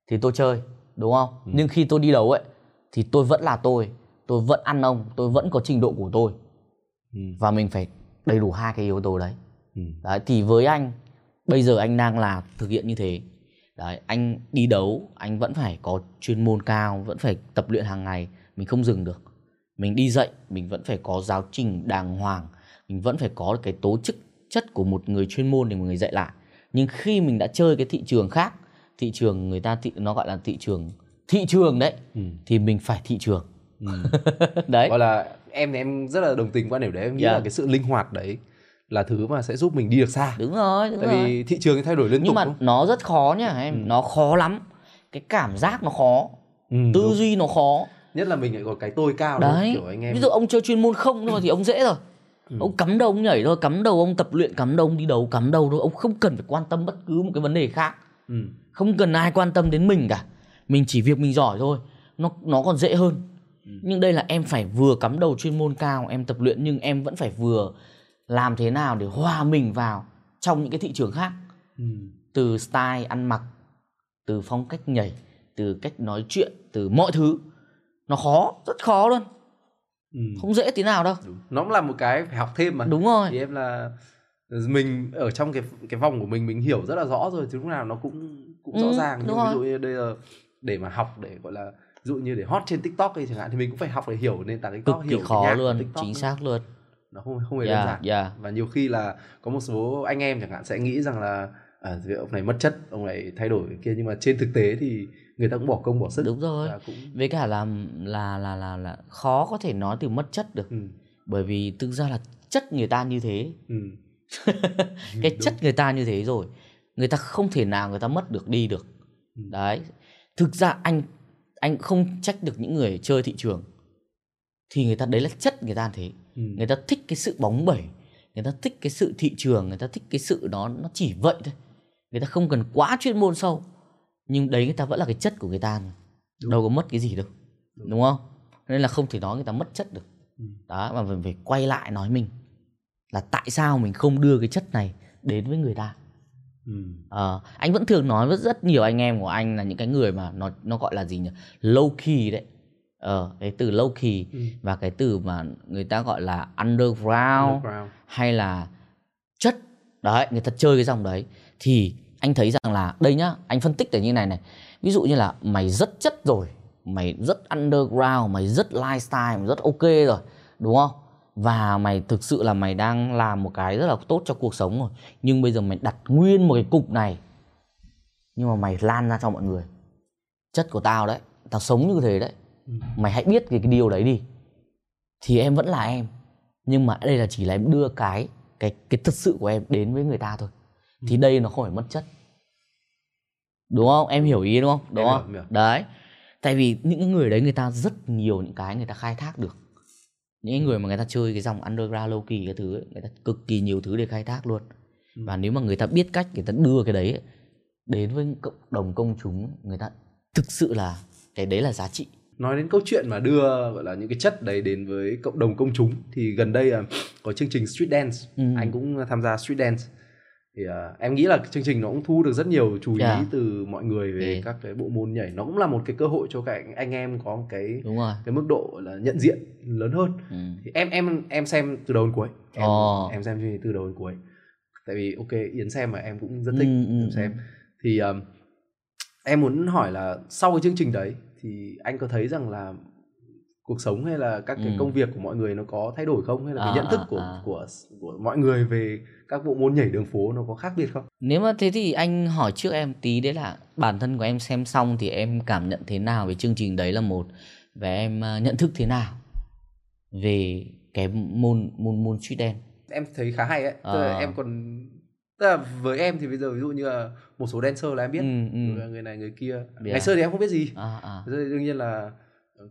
thì tôi chơi đúng không Ừ. nhưng khi tôi đi đấu ấy thì tôi vẫn là tôi tôi vẫn ăn ông tôi vẫn có trình độ của tôi Ừ. và mình phải đầy đủ hai cái yếu tố đấy Ừ. đấy thì với anh bây giờ anh đang là thực hiện như thế đấy anh đi đấu anh vẫn phải có chuyên môn cao vẫn phải tập luyện hàng ngày mình không dừng được mình đi dạy mình vẫn phải có giáo trình đàng hoàng mình vẫn phải có cái tố chức chất của một người chuyên môn để một người dạy lại nhưng khi mình đã chơi cái thị trường khác thị trường người ta thị, nó gọi là thị trường thị trường đấy Ừ. thì mình phải thị trường Ừ. (laughs) đấy gọi là em thì em rất là đồng tình quan điểm đấy em nghĩ Yeah. là cái sự linh hoạt đấy là thứ mà sẽ giúp mình đi được xa đúng rồi đúng tại rồi. vì thị trường thay đổi liên nhưng tục mà đúng nó rất khó nhá em Ừ. nó khó lắm cái cảm giác nó khó Ừ, tư đúng. duy nó khó nhất là mình lại có cái tôi cao đúng đấy kiểu anh em ví dụ ông chơi chuyên môn không thôi thì ông dễ rồi Ừ. ông cắm đầu ông nhảy thôi cắm đầu ông tập luyện cắm đầu ông đi đấu cắm đầu thôi ông không cần phải quan tâm bất cứ một cái vấn đề khác ừ. không cần ai quan tâm đến mình cả mình chỉ việc mình giỏi thôi nó nó còn dễ hơn Ừ. nhưng đây là em phải vừa cắm đầu chuyên môn cao em tập luyện nhưng em vẫn phải vừa làm thế nào để hòa mình vào trong những cái thị trường khác Ừ. từ style ăn mặc từ phong cách nhảy từ cách nói chuyện từ mọi thứ nó khó rất khó luôn Ừ. không dễ tí nào đâu. Đúng. nó cũng là một cái phải học thêm mà. Đúng rồi. Thì em là mình ở trong cái cái vòng của mình mình hiểu rất là rõ rồi thì lúc nào nó cũng cũng rõ Ừ, ràng. đúng nhưng ví dụ như đây là để mà học để gọi là ví dụ như để hot trên tiktok ấy chẳng hạn thì mình cũng phải học để hiểu nền tảng cực tiktok kỳ hiểu cái khó nhạc luôn TikTok chính xác luôn. Nó không không hề đơn yeah, giản. yeah. và nhiều khi là có một số anh em chẳng hạn sẽ nghĩ rằng là à, việc ông này mất chất ông này thay đổi kia. Nhưng mà trên thực tế thì người ta cũng bỏ công bỏ sức. Đúng rồi. Cũng với cả là là là là là khó có thể nói từ mất chất được. Ừ, bởi vì thực ra là chất người ta như thế. Ừ, (laughs) cái chất người ta như thế rồi người ta không thể nào người ta mất được đi được. Ừ. đấy. Thực ra anh anh không trách được những người chơi thị trường. Thì người ta đấy là chất người ta thế. Ừ, người ta thích cái sự bóng bẩy người ta thích cái sự thị trường người ta thích cái sự đó nó chỉ vậy thôi. Người ta không cần quá chuyên môn sâu nhưng đấy người ta vẫn là cái chất của người ta mà. Đúng. đâu có mất cái gì đâu Đúng. đúng, không nên là không thể nói người ta mất chất được Ừ. đó mà mình phải quay lại nói mình là tại sao mình không đưa cái chất này đến với người ta ừ, Ờ, anh vẫn thường nói với rất nhiều anh em của anh là những cái người mà nó nó gọi là gì nhỉ low key đấy ờ cái từ low key ừ. và cái từ mà người ta gọi là underground Underground. hay là chất đấy người ta chơi cái dòng đấy thì anh thấy rằng là đây nhá anh phân tích là như này này. Ví dụ như là mày rất chất rồi mày rất underground mày rất lifestyle mày rất ok rồi đúng không? Và mày thực sự là mày đang làm một cái rất là tốt cho cuộc sống rồi. Nhưng bây giờ mày đặt nguyên một cái cục này nhưng mà mày lan ra cho mọi người. Chất của tao đấy tao sống như thế đấy. Ừ. mày hãy biết cái, cái điều đấy đi. Thì em vẫn là em nhưng mà đây là chỉ là em đưa cái cái cái thật sự của em đến với người ta thôi thì đây nó không phải mất chất. Đúng không? Em hiểu ý đúng không? Đúng Em hiểu, không? em hiểu. đấy. Tại vì những người đấy người ta rất nhiều những cái người ta khai thác được. Những cái người mà người ta chơi cái dòng underground low key cái thứ ấy, người ta cực kỳ nhiều thứ để khai thác luôn. Ừ. và nếu mà người ta biết cách người ta đưa cái đấy ấy, đến với cộng đồng công chúng người ta thực sự là cái đấy là giá trị. Nói đến câu chuyện mà đưa gọi là những cái chất đấy đến với cộng đồng công chúng thì gần đây à, có chương trình Street Dance. Ừ. anh cũng tham gia Street Dance thì à, em nghĩ là chương trình nó cũng thu được rất nhiều chú ý Yeah. từ mọi người về Ừ. các cái bộ môn nhảy nó cũng là một cái cơ hội cho các anh, em có một cái đúng rồi cái mức độ là nhận diện lớn hơn ừ. thì em em em xem từ đầu đến cuối em Ồ. em xem chương trình từ đầu đến cuối tại vì ok yến xem mà em cũng rất thích Ừ, ừ, em xem ừ. thì um, em muốn hỏi là sau cái chương trình đấy thì anh có thấy rằng là cuộc sống hay là các cái Ừ. công việc của mọi người nó có thay đổi không hay là cái À, nhận thức à, của à. của của mọi người về các bộ môn nhảy đường phố nó có khác biệt không? Nếu mà thế thì anh hỏi trước em tí đấy là bản thân của em xem xong thì em cảm nhận thế nào về chương trình đấy là một và em à, nhận thức thế nào về cái môn môn môn street dance. Em thấy khá hay ấy. Tức là À. em còn tức là với em thì bây giờ ví dụ như là một số dancer là em biết Ừ, ừ. Rồi người này người kia. Yeah. Ngày xưa thì em không biết gì. À à. Thế đương nhiên là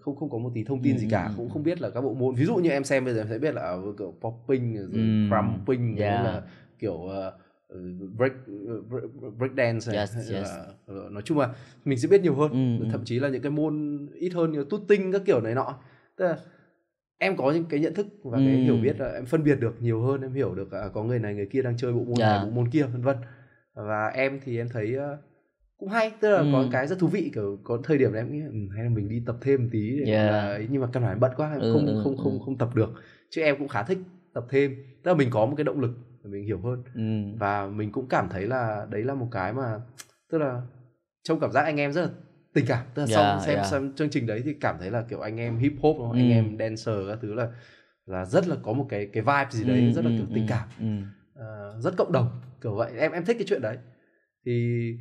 không không có một tí thông tin Ừ, gì cả ừ, cũng ừ. không biết là các bộ môn ví dụ như em xem bây giờ em sẽ biết là ở kiểu popping rồi Ừ, crumping yeah. là kiểu uh, break break, dance Yes, hay yes. là, ờ, nói chung là mình sẽ biết nhiều hơn Ừ, ừ. thậm chí là những cái môn ít hơn như tooting các kiểu này nọ tức là em có những cái nhận thức và cái Ừ. hiểu biết là em phân biệt được nhiều hơn em hiểu được à, có người này người kia đang chơi bộ môn Yeah. này bộ môn kia vân vân và em thì em thấy ờ, cũng hay tức là Ừ. có cái rất thú vị kiểu có thời điểm em nghĩ ừ, hay là mình đi tập thêm một tí để Yeah. là nhưng mà căn bản bận quá em Ừ, không ừ, không không ừ. không tập được chứ em cũng khá thích tập thêm tức là mình có một cái động lực để mình hiểu hơn Ừ. và mình cũng cảm thấy là đấy là một cái mà tức là trong cảm giác anh em rất là tình cảm tức là Yeah, sau xem yeah. xem chương trình đấy thì cảm thấy là kiểu anh em hip hop không? anh Ừ. em dancer các thứ là là rất là có một cái cái vibe gì đấy Ừ, rất là ừ, kiểu tình ừ, cảm Ừ. Ờ, rất cộng đồng kiểu vậy em em thích cái chuyện đấy thì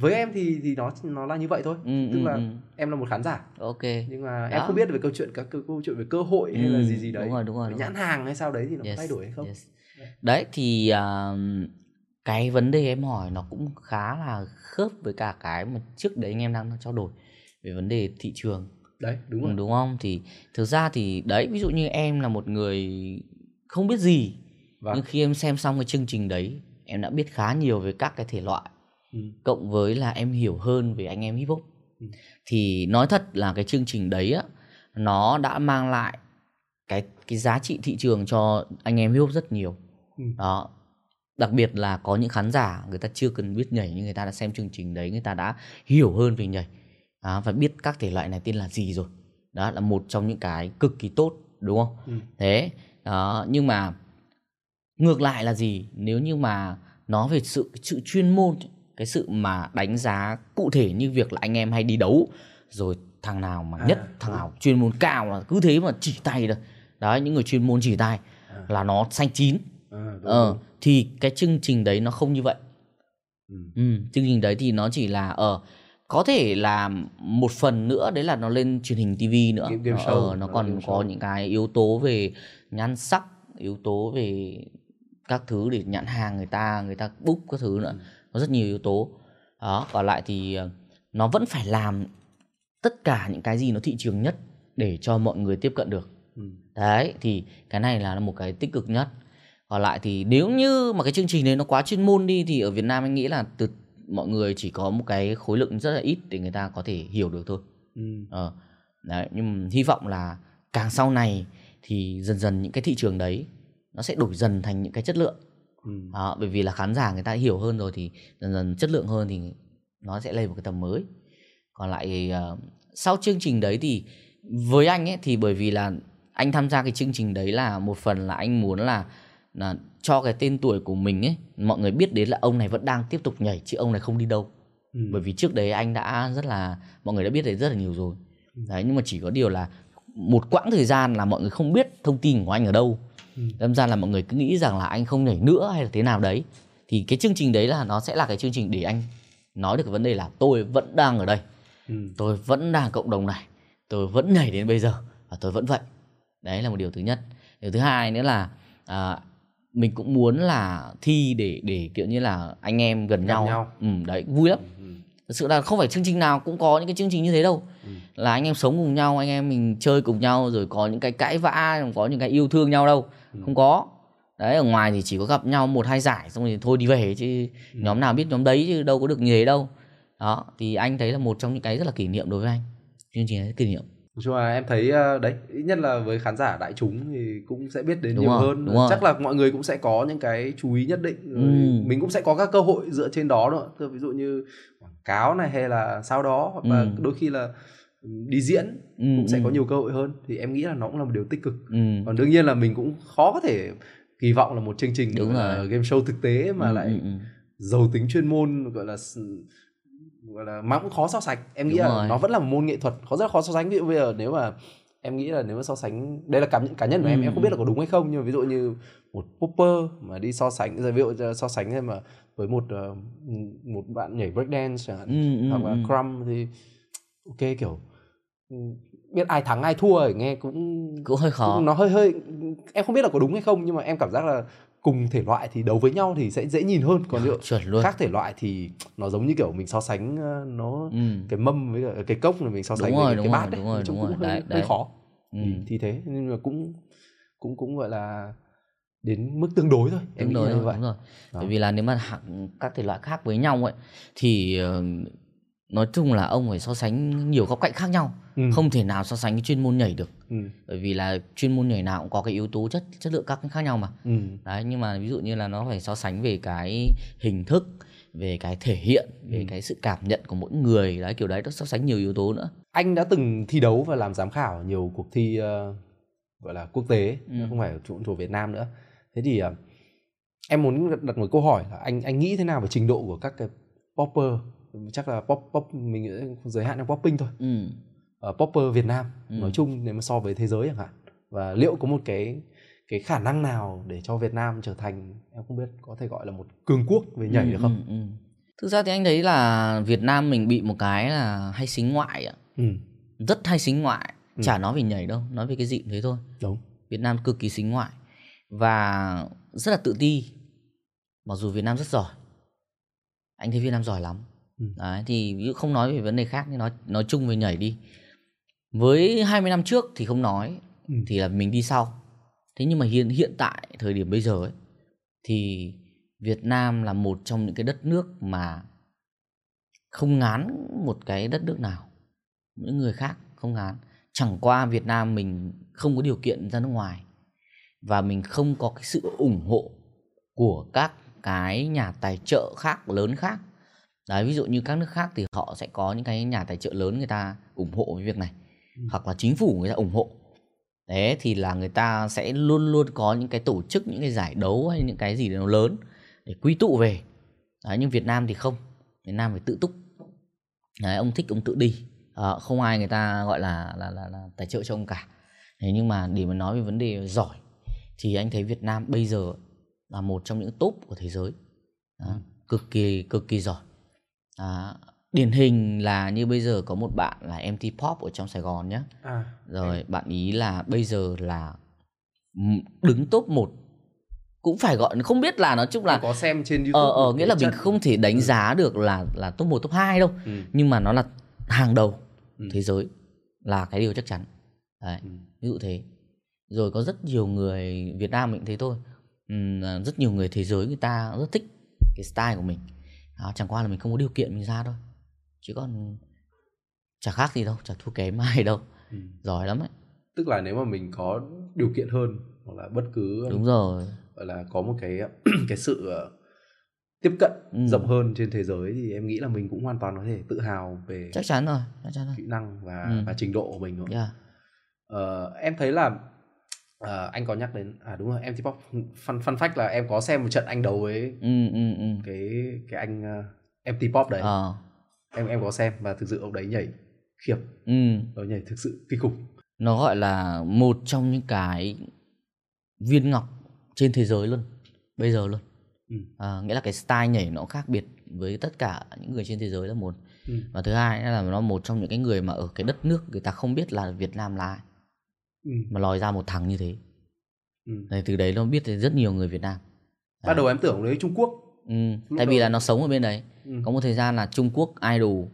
với em thì thì nó nó là như vậy thôi Ừ, tức ừ, là ừ. em là một khán giả Ok. nhưng mà Đó. em không biết về câu chuyện các câu, chuyện về cơ hội hay là Ừ, gì gì đấy đúng rồi, đúng rồi, đúng nhãn hàng hay sao đấy thì nó có Yes, thay đổi hay không yes. Đấy thì à, cái vấn đề em hỏi nó cũng khá là khớp với cả cái mà trước đấy anh em đang trao đổi về vấn đề thị trường đấy đúng Ừ, rồi đúng không thì thực ra thì đấy ví dụ như em là một người không biết gì Vâng. nhưng khi em xem xong cái chương trình đấy em đã biết khá nhiều về các cái thể loại Ừ. cộng với là em hiểu hơn về anh em hip hop Ừ. thì nói thật là cái chương trình đấy á nó đã mang lại cái cái giá trị thị trường cho anh em hip hop rất nhiều Ừ. đó đặc biệt là có những khán giả người ta chưa cần biết nhảy nhưng người ta đã xem chương trình đấy người ta đã hiểu hơn về nhảy đó, và biết các thể loại này tên là gì rồi đó là một trong những cái cực kỳ tốt đúng không Ừ. thế đó nhưng mà ngược lại là gì nếu như mà nó về sự sự chuyên môn cái sự mà đánh giá cụ thể như việc là anh em hay đi đấu. Rồi thằng nào mà À, nhất thằng nào chuyên môn cao là cứ thế mà chỉ tay được đấy những người chuyên môn chỉ tay À. là nó xanh chín. À, ờ thì cái chương trình đấy nó không như vậy. Ừ. ừ, chương trình đấy thì nó chỉ là ở có thể là một phần nữa đấy là nó lên truyền hình TV nữa. Game- game nó, show, ờ, nó nó là còn có show. những cái yếu tố về nhan sắc yếu tố về các thứ để nhãn hàng người ta người ta book các thứ nữa có rất nhiều yếu tố. Đó còn lại thì ờ, nó vẫn phải làm tất cả những cái gì nó thị trường nhất để cho mọi người tiếp cận được. Ừ. đấy thì cái này là một cái tích cực nhất. Còn lại thì nếu như mà cái chương trình đấy nó quá chuyên môn đi thì ở Việt Nam anh nghĩ là từ mọi người chỉ có một cái khối lượng rất là ít để người ta có thể hiểu được thôi. Ừ. ờ đấy nhưng hy vọng là càng sau này thì dần dần những cái thị trường đấy nó sẽ đổi dần thành những cái chất lượng Ừ. đó, bởi vì là khán giả người ta hiểu hơn rồi thì dần dần chất lượng hơn thì nó sẽ lên một cái tầm mới. Còn lại ờ, sau chương trình đấy thì với anh ấy thì bởi vì là anh tham gia cái chương trình đấy là một phần là anh muốn là là cho cái tên tuổi của mình ấy mọi người biết đến là ông này vẫn đang tiếp tục nhảy chứ ông này không đi đâu. Ừ. bởi vì trước đấy anh đã rất là mọi người đã biết đấy rất là nhiều rồi. Đấy nhưng mà chỉ có điều là một quãng thời gian là mọi người không biết thông tin của anh ở đâu đâm ra là mọi người cứ nghĩ rằng là anh không nhảy nữa hay là thế nào đấy. Thì cái chương trình đấy là nó sẽ là cái chương trình để anh nói được cái vấn đề là tôi vẫn đang ở đây. Ừ. tôi vẫn đang cộng đồng này. Tôi vẫn nhảy đến bây giờ và tôi vẫn vậy. Đấy là một điều thứ nhất. Điều thứ hai nữa là à, mình cũng muốn là thi để để kiểu như là anh em gần, nhau, nhau. Ừ, đấy vui lắm. Ừ. thực sự là không phải chương trình nào cũng có những cái chương trình như thế đâu. Là anh em sống cùng nhau anh em mình chơi cùng nhau rồi có những cái cãi vã có những cái yêu thương nhau đâu không có. Đấy ở ngoài thì chỉ có gặp nhau một hai giải xong rồi thôi đi về chứ nhóm nào biết nhóm đấy chứ đâu có được như thế đâu. Đó thì anh thấy là một trong những cái rất là kỷ niệm đối với anh. Chương trình kỷ niệm. Nói chung là em thấy ờ, đấy ít nhất là với khán giả đại chúng thì cũng sẽ biết đến Đúng nhiều rồi, hơn. đúng rồi. chắc là mọi người cũng sẽ có những cái chú ý nhất định rồi Ừ. mình cũng sẽ có các cơ hội dựa trên đó nữa. Ví dụ như quảng cáo này hay là sau đó hoặc là Ừ. đôi khi là ừ, đi diễn Ừ, cũng sẽ ừ. có nhiều cơ hội hơn thì em nghĩ là nó cũng là một điều tích cực ừ. còn đương nhiên là mình cũng khó có thể kỳ vọng là một chương trình Đúng là rồi. game show thực tế mà Ừ, lại ừ, ừ. giàu tính chuyên môn gọi là gọi là mà cũng khó so sánh em nghĩ Đúng là rồi. nó vẫn là một môn nghệ thuật khó rất là khó so sánh ví dụ bây giờ nếu mà em nghĩ là nếu mà so sánh đây là cảm nhận cá nhân của em Ừ. em không biết là có đúng hay không nhưng mà ví dụ như một popper mà đi so sánh ví dụ so sánh thêm mà với một ờ, một bạn nhảy breakdance chẳng hạn Ừ, ừ, hoặc là ừ. crumb thì ok kiểu ừ, biết ai thắng ai thua thì nghe cũng cũng hơi khó cũng nó hơi hơi em không biết là có đúng hay không nhưng mà em cảm giác là cùng thể loại thì đấu với nhau thì sẽ dễ nhìn hơn còn dụ chuẩn luôn khác thể loại thì nó giống như kiểu mình so sánh ờ, nó ừ. cái mâm với cả cái cốc này mình so Đúng sánh rồi, với cái, đúng cái rồi, bát ấy. đúng rồi, đúng cũng rồi. hơi, Đấy, hơi đấy. khó Ừ. ừ. thì thế nhưng mà cũng cũng cũng gọi là đến mức tương đối thôi em đúng nghĩ rồi, là như vậy đúng rồi. Đó. Bởi vì là nếu mà các thể loại khác với nhau ấy thì ờ, nói chung là ông phải so sánh nhiều góc cạnh khác nhau, Ừ. không thể nào so sánh cái chuyên môn nhảy được. ừ. Bởi vì là chuyên môn nhảy nào cũng có cái yếu tố chất chất lượng các khác nhau mà. Ừ. Đấy, nhưng mà ví dụ như là nó phải so sánh về cái hình thức, về cái thể hiện, về Ừ. cái sự cảm nhận của mỗi người, đấy kiểu đấy nó so sánh nhiều yếu tố nữa. anh đã từng thi đấu và làm giám khảo nhiều cuộc thi ờ, gọi là quốc tế Ừ. không phải ở chỗ, chỗ Việt Nam nữa thế thì ờ, em muốn đặt một câu hỏi là anh anh nghĩ thế nào về trình độ của các cái popper chắc là pop pop mình giới hạn trong popping thôi Ừ. Ờ, popper Việt Nam Ừ. nói chung nếu mà so với thế giới chẳng hạn và liệu có một cái cái khả năng nào để cho Việt Nam trở thành em không biết có thể gọi là một cường quốc về nhảy Ừ, được không? ừ, ừ. Thực ra thì anh thấy là Việt Nam mình bị một cái là hay xính ngoại ạ. Ừ. Rất hay xính ngoại. Ừ. Chả nói về nhảy đâu, nói về cái gì cũng thế thôi. đúng. Việt Nam cực kỳ xính ngoại và rất là tự ti. Mặc dù Việt Nam rất giỏi. Anh thấy Việt Nam giỏi lắm. Ừ. Đấy, thì ví dụ không nói về vấn đề khác nhưng nói nói chung về nhảy đi. Với 20 năm trước thì không nói Ừ. thì là mình đi sau. Thế nhưng mà hiện hiện tại thời điểm bây giờ ấy thì Việt Nam là một trong những cái đất nước mà không ngán một cái đất nước nào. Những người khác không ngán. Chẳng qua Việt Nam mình không có điều kiện ra nước ngoài và mình không có cái sự ủng hộ của các cái nhà tài trợ khác lớn khác. Đấy, ví dụ như các nước khác thì họ sẽ có những cái nhà tài trợ lớn người ta ủng hộ với việc này Ừ. hoặc là chính phủ người ta ủng hộ. Thế thì là người ta sẽ luôn luôn có những cái tổ chức những cái giải đấu hay những cái gì nó lớn để quy tụ về. Đấy, nhưng Việt Nam thì không Việt Nam phải tự túc. Đấy, ông thích ông tự đi. À, không ai người ta gọi là là là, là tài trợ cho ông cả. Thế nhưng mà để mà nói về vấn đề giỏi thì anh thấy Việt Nam bây giờ là một trong những top của thế giới. Đó, cực kỳ cực kỳ giỏi à, điển hình là như bây giờ có một bạn là MT Pop ở trong Sài Gòn nhé à rồi bạn ý là bây giờ là m- đứng top 1 cũng phải gọi không biết là nói chung là có xem trên YouTube ờ ờ nghĩa là mình trận- không thể đánh giá được là là top 1 top 2 đâu. Ừ. nhưng mà nó là hàng đầu Ừ. thế giới là cái điều chắc chắn. Đấy Ừ. ví dụ thế. Rồi có rất nhiều người Việt Nam mình thế thôi. Ừm, là rất nhiều người thế giới người ta rất thích cái style của mình đó, chẳng qua là mình không có điều kiện mình ra thôi chứ còn chả khác gì đâu chả thua kém ai đâu Ừ. giỏi lắm ấy tức là nếu mà mình có điều kiện hơn hoặc là bất cứ đúng rồi gọi là có một cái (clears throat) cái sự ờ, tiếp cận Ừ. rộng hơn trên thế giới thì em nghĩ là mình cũng hoàn toàn có thể tự hào về chắc chắn rồi chắc chắn rồi kỹ năng và Ừ. và trình độ của mình nữa. yeah. Ờ, em thấy là ờ, anh có nhắc đến à đúng rồi em pop fun fun fact là em có xem một trận anh đấu với ừ ừ ừ. cái cái anh uh, MT Pop đấy. Ờ. Em em có xem và thực sự ông đấy nhảy khiếp. Ừ. Ông nhảy thực sự kinh khủng. Nó gọi là một trong những cái viên ngọc trên thế giới luôn bây giờ luôn. Ừ. à, nghĩa là cái style nhảy nó khác biệt với tất cả những người trên thế giới là một. Ừ. và thứ hai là nó một trong những cái người mà ở cái đất nước người ta không biết là Việt Nam là ai ừ. mà lòi ra một thằng như thế Ừ. Đấy, từ đấy nó biết rất nhiều người Việt Nam ban đầu em tưởng đấy Trung Quốc ừ. Lúc tại vì đầu- là nó sống ở bên đấy Ừ. có một thời gian là Trung Quốc idol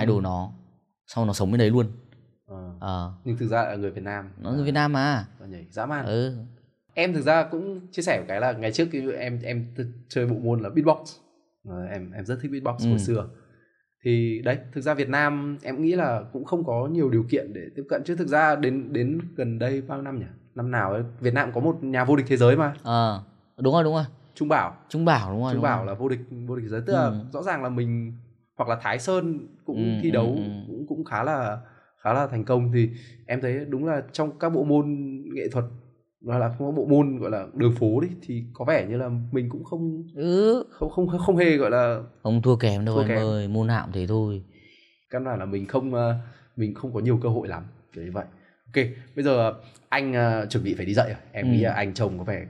idol Ừ. nó sau nó sống bên đấy luôn Ờ. Ờ, nhưng thực ra là người Việt Nam nó người Việt Nam mà nhảy dã man ừ em thực ra cũng chia sẻ một cái là ngày trước em em chơi bộ môn là beatbox Ờ, em em rất thích beatbox Ừ. hồi xưa thì đấy thực ra Việt Nam em nghĩ là cũng không có nhiều điều kiện để tiếp cận. Chứ thực ra đến đến gần đây bao năm nhỉ? Năm nào ấy Việt Nam có một nhà vô địch thế giới mà. Ờ, đúng rồi đúng rồi. Trung Bảo. Trung Bảo đúng rồi Trung đúng Bảo rồi. là vô địch vô địch thế giới. Tức là Ừ. rõ ràng là mình hoặc là Thái Sơn cũng Ừ, thi ừ, đấu ừ. cũng cũng khá là khá là thành công. Thì em thấy đúng là trong các bộ môn nghệ thuật hoặc là không có bộ môn gọi là đường phố đi thì có vẻ như là mình cũng không ừ không không không hề gọi là không thua kém đâu Thua em kém. ơi môn cũng thế thôi căn bản là mình không ờ, mình không có nhiều cơ hội lắm kiểu như vậy ok bây giờ anh ờ, chuẩn bị phải đi dậy rồi em Ừ. nghĩ là anh chồng có vẻ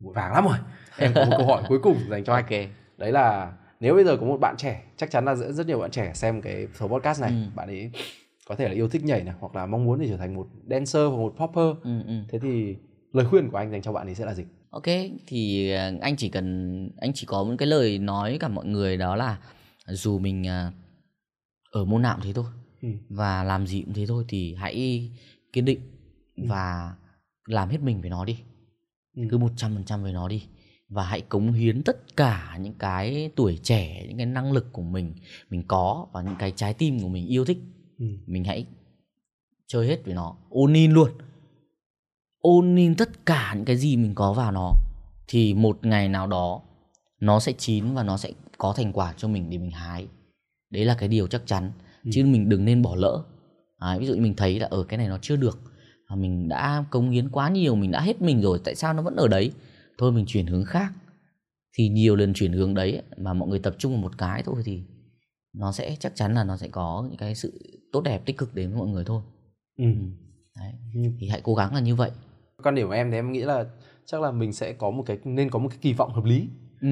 vội vàng lắm rồi (laughs) em có một câu hỏi cuối cùng dành cho anh ok đấy là nếu bây giờ có một bạn trẻ chắc chắn là rất rất nhiều bạn trẻ xem cái số podcast này Ừ. bạn ấy có thể là yêu thích nhảy này hoặc là mong muốn để trở thành một dancer hoặc một popper ừ, ừ. thế thì lời khuyên của anh dành cho bạn ấy sẽ là gì ok thì ờ, anh chỉ cần anh chỉ có một cái lời nói với cả mọi người đó là dù mình ờ, ở môn nào cũng thế thôi ừ. và làm gì cũng thế thôi thì hãy kiên định Ừ. và làm hết mình với nó đi Ừ. cứ một trăm phần trăm với nó đi và hãy cống hiến tất cả những cái tuổi trẻ những cái năng lực của mình mình có và những cái trái tim của mình yêu thích Ừ. mình hãy chơi hết với nó ôn in luôn ôn in tất cả những cái gì mình có vào nó thì một ngày nào đó nó sẽ chín và nó sẽ có thành quả cho mình để mình hái. Đấy là cái điều chắc chắn chứ mình đừng nên bỏ lỡ. Đấy, ví dụ như mình thấy là ở cái này nó chưa được và mình đã cống hiến quá nhiều mình đã hết mình rồi tại sao nó vẫn ở đấy? Thôi mình chuyển hướng khác. Thì nhiều lần chuyển hướng đấy mà mọi người tập trung vào một cái thôi thì nó sẽ chắc chắn là nó sẽ có những cái sự tốt đẹp tích cực đến với mọi người thôi. Ừ. đấy. Ừ. thì hãy cố gắng là như vậy quan điểm của em thì em nghĩ là chắc là mình sẽ có một cái nên có một cái kỳ vọng hợp lý. Ừ.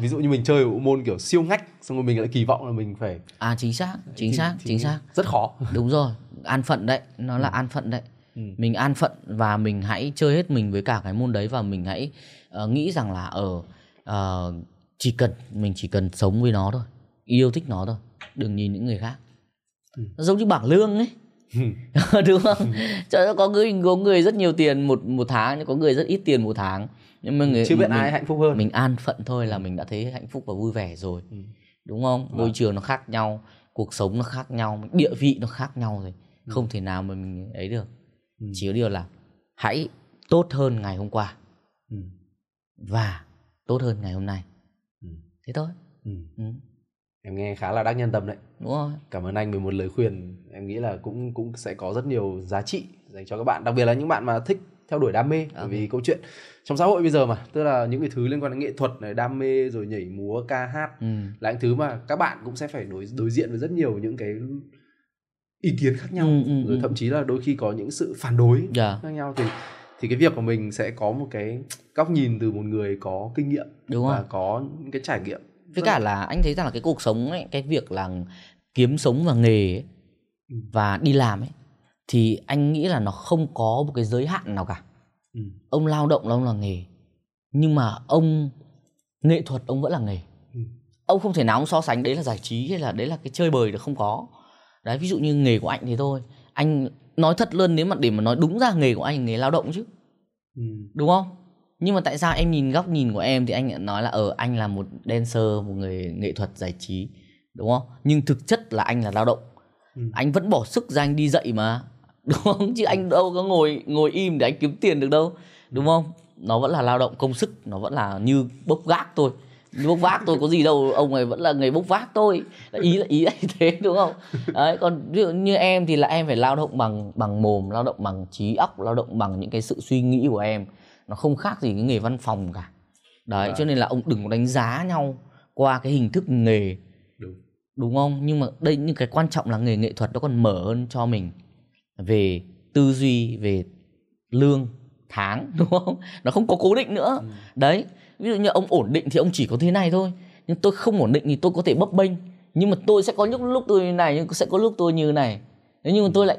Ví dụ như mình chơi bộ môn kiểu siêu ngách xong rồi mình lại kỳ vọng là mình phải à chính xác chính thì- xác thì chính xác. rất khó. (laughs) Đúng rồi an phận đấy nó là an phận đấy. Ừ. mình an phận và mình hãy chơi hết mình với cả cái môn đấy và mình hãy ờ, nghĩ rằng là ở ờ, chỉ cần mình chỉ cần sống với nó thôi yêu thích nó thôi đừng nhìn những người khác. Ừ. nó giống như bảng lương ấy (laughs) đúng không Trời ơi, có người có người rất nhiều tiền một một tháng nhưng có người rất ít tiền một tháng nhưng mà người chưa biết mình, ai hạnh phúc hơn mình an phận thôi là mình đã thấy hạnh phúc và vui vẻ rồi Ừ. đúng không môi Vâng. trường nó khác nhau cuộc sống nó khác nhau địa vị nó khác nhau rồi không thể nào mà mình ấy được Ừ. chỉ có điều là hãy tốt hơn ngày hôm qua Ừ. và tốt hơn ngày hôm nay Ừ. thế thôi Ừ. ừ. Em nghe khá là đắc nhân tâm đấy. Đúng rồi. Cảm ơn anh về một lời khuyên. Em nghĩ là cũng cũng sẽ có rất nhiều giá trị dành cho các bạn đặc biệt là những bạn mà thích theo đuổi đam mê bởi vì câu chuyện trong xã hội bây giờ mà tức là những cái thứ liên quan đến nghệ thuật này đam mê rồi nhảy múa ca hát ừ. là những thứ mà các bạn cũng sẽ phải đối đối diện với rất nhiều những cái ý kiến khác nhau. Ừ, ừ, rồi ừ. thậm chí là đôi khi có những sự phản đối Dạ. khác nhau. Thì thì cái việc của mình sẽ có một cái góc nhìn từ một người có kinh nghiệm đúng và rồi. có những cái trải nghiệm với cả là anh thấy rằng là cái cuộc sống ấy cái việc là kiếm sống và nghề ấy, Ừ. và đi làm ấy thì anh nghĩ là nó không có một cái giới hạn nào cả Ừ. ông lao động là ông là nghề nhưng mà ông nghệ thuật ông vẫn là nghề Ừ. ông không thể nào ông so sánh đấy là giải trí hay là đấy là cái chơi bời được không có đấy ví dụ như nghề của anh thì thôi anh nói thật luôn nếu mà để mà nói đúng ra nghề của anh nghề lao động chứ Ừ. đúng không nhưng mà tại sao em nhìn góc nhìn của em thì anh lại nói là ở anh là một dancer một người nghệ thuật giải trí đúng không? Nhưng thực chất là anh là lao động. Ừ. anh vẫn bỏ sức ra anh đi dạy mà (laughs) đúng không? Chứ anh đâu có ngồi ngồi im để anh kiếm tiền được đâu đúng không? Nó vẫn là lao động công sức nó vẫn là như bốc vác thôi. Như bốc vác tôi có gì đâu ông này vẫn là người bốc vác tôi ý là ý là thế đúng không? (laughs) Đấy còn ví dụ như em thì là em phải lao động bằng bằng mồm lao động bằng trí óc lao động bằng những cái sự suy nghĩ của em nó không khác gì cái nghề văn phòng cả. Đấy Vâng. cho nên là ông đừng có đánh giá nhau qua cái hình thức nghề. Đúng. Đúng không? Nhưng mà đây những cái quan trọng là nghề nghệ thuật nó còn mở hơn cho mình về tư duy về lương tháng (laughs) đúng không? Nó không có cố định nữa. Ừ. đấy ví dụ như ông ổn định thì ông chỉ có thế này thôi. Nhưng tôi không ổn định thì tôi có thể bấp bênh. Nhưng mà tôi sẽ có những lúc tôi như này nhưng sẽ có lúc tôi như này. Thế nhưng mà tôi lại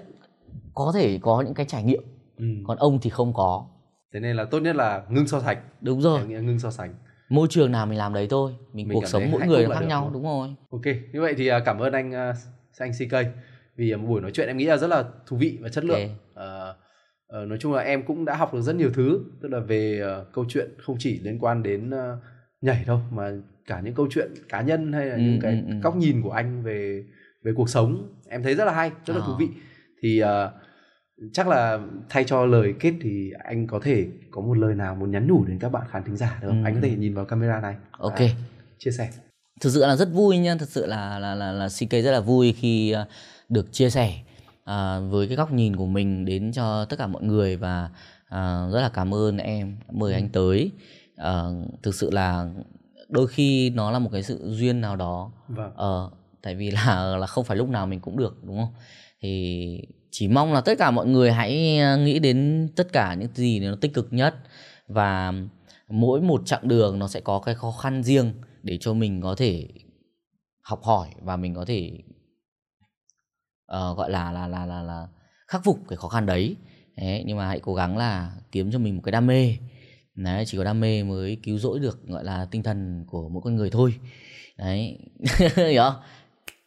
có thể có những cái trải nghiệm. Ừ. còn ông thì không có thế nên là tốt nhất là ngưng so sánh. Đúng rồi. Em nghĩ là ngưng so sánh. Môi trường nào mình làm đấy thôi. Mình, Mình cuộc sống mỗi người nó khác nhau đúng đúng rồi. Ok như vậy thì à, cảm ơn anh à, anh CK vì à, một buổi nói chuyện em nghĩ là rất là thú vị và chất lượng. Ok. Ờ, ờ, nói chung là em cũng đã học được rất nhiều thứ. Tức là về câu chuyện không chỉ liên quan đến nhảy đâu mà cả những câu chuyện cá nhân hay là Ừ, những cái ừ, ừ. góc nhìn của anh về về cuộc sống. Em thấy rất là hay rất là thú Ờ. vị. Thì ờ, chắc là thay cho lời kết thì anh có thể có một lời nào muốn nhắn nhủ đến các bạn khán thính giả được không? Ừ. anh có thể nhìn vào camera này. Ok. Và chia sẻ. Thực sự là rất vui nha thực sự là là là là CK rất là vui khi à, được chia sẻ à, với cái góc nhìn của mình đến cho tất cả mọi người và à, rất là cảm ơn em đã mời anh tới. À, thực sự là đôi khi nó là một cái sự duyên nào đó vâng. ờ tại vì là là không phải lúc nào mình cũng được đúng không? Thì chỉ mong là tất cả mọi người hãy ờ, nghĩ đến tất cả những gì nó tích cực nhất. Và mỗi một chặng đường nó sẽ có cái khó khăn riêng để cho mình có thể học hỏi và mình có thể uh, gọi là là là là là khắc phục cái khó khăn đấy. Đấy nhưng mà hãy cố gắng là kiếm cho mình một cái đam mê. Đấy chỉ có đam mê mới cứu rỗi được gọi là tinh thần của mỗi con người thôi. Đấy (laughs) hiểu không?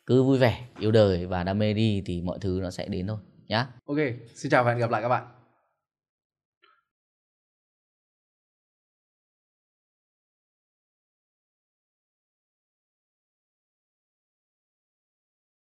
Cứ vui vẻ yêu đời và đam mê đi thì mọi thứ nó sẽ đến thôi nhá ok xin chào và hẹn gặp lại các bạn.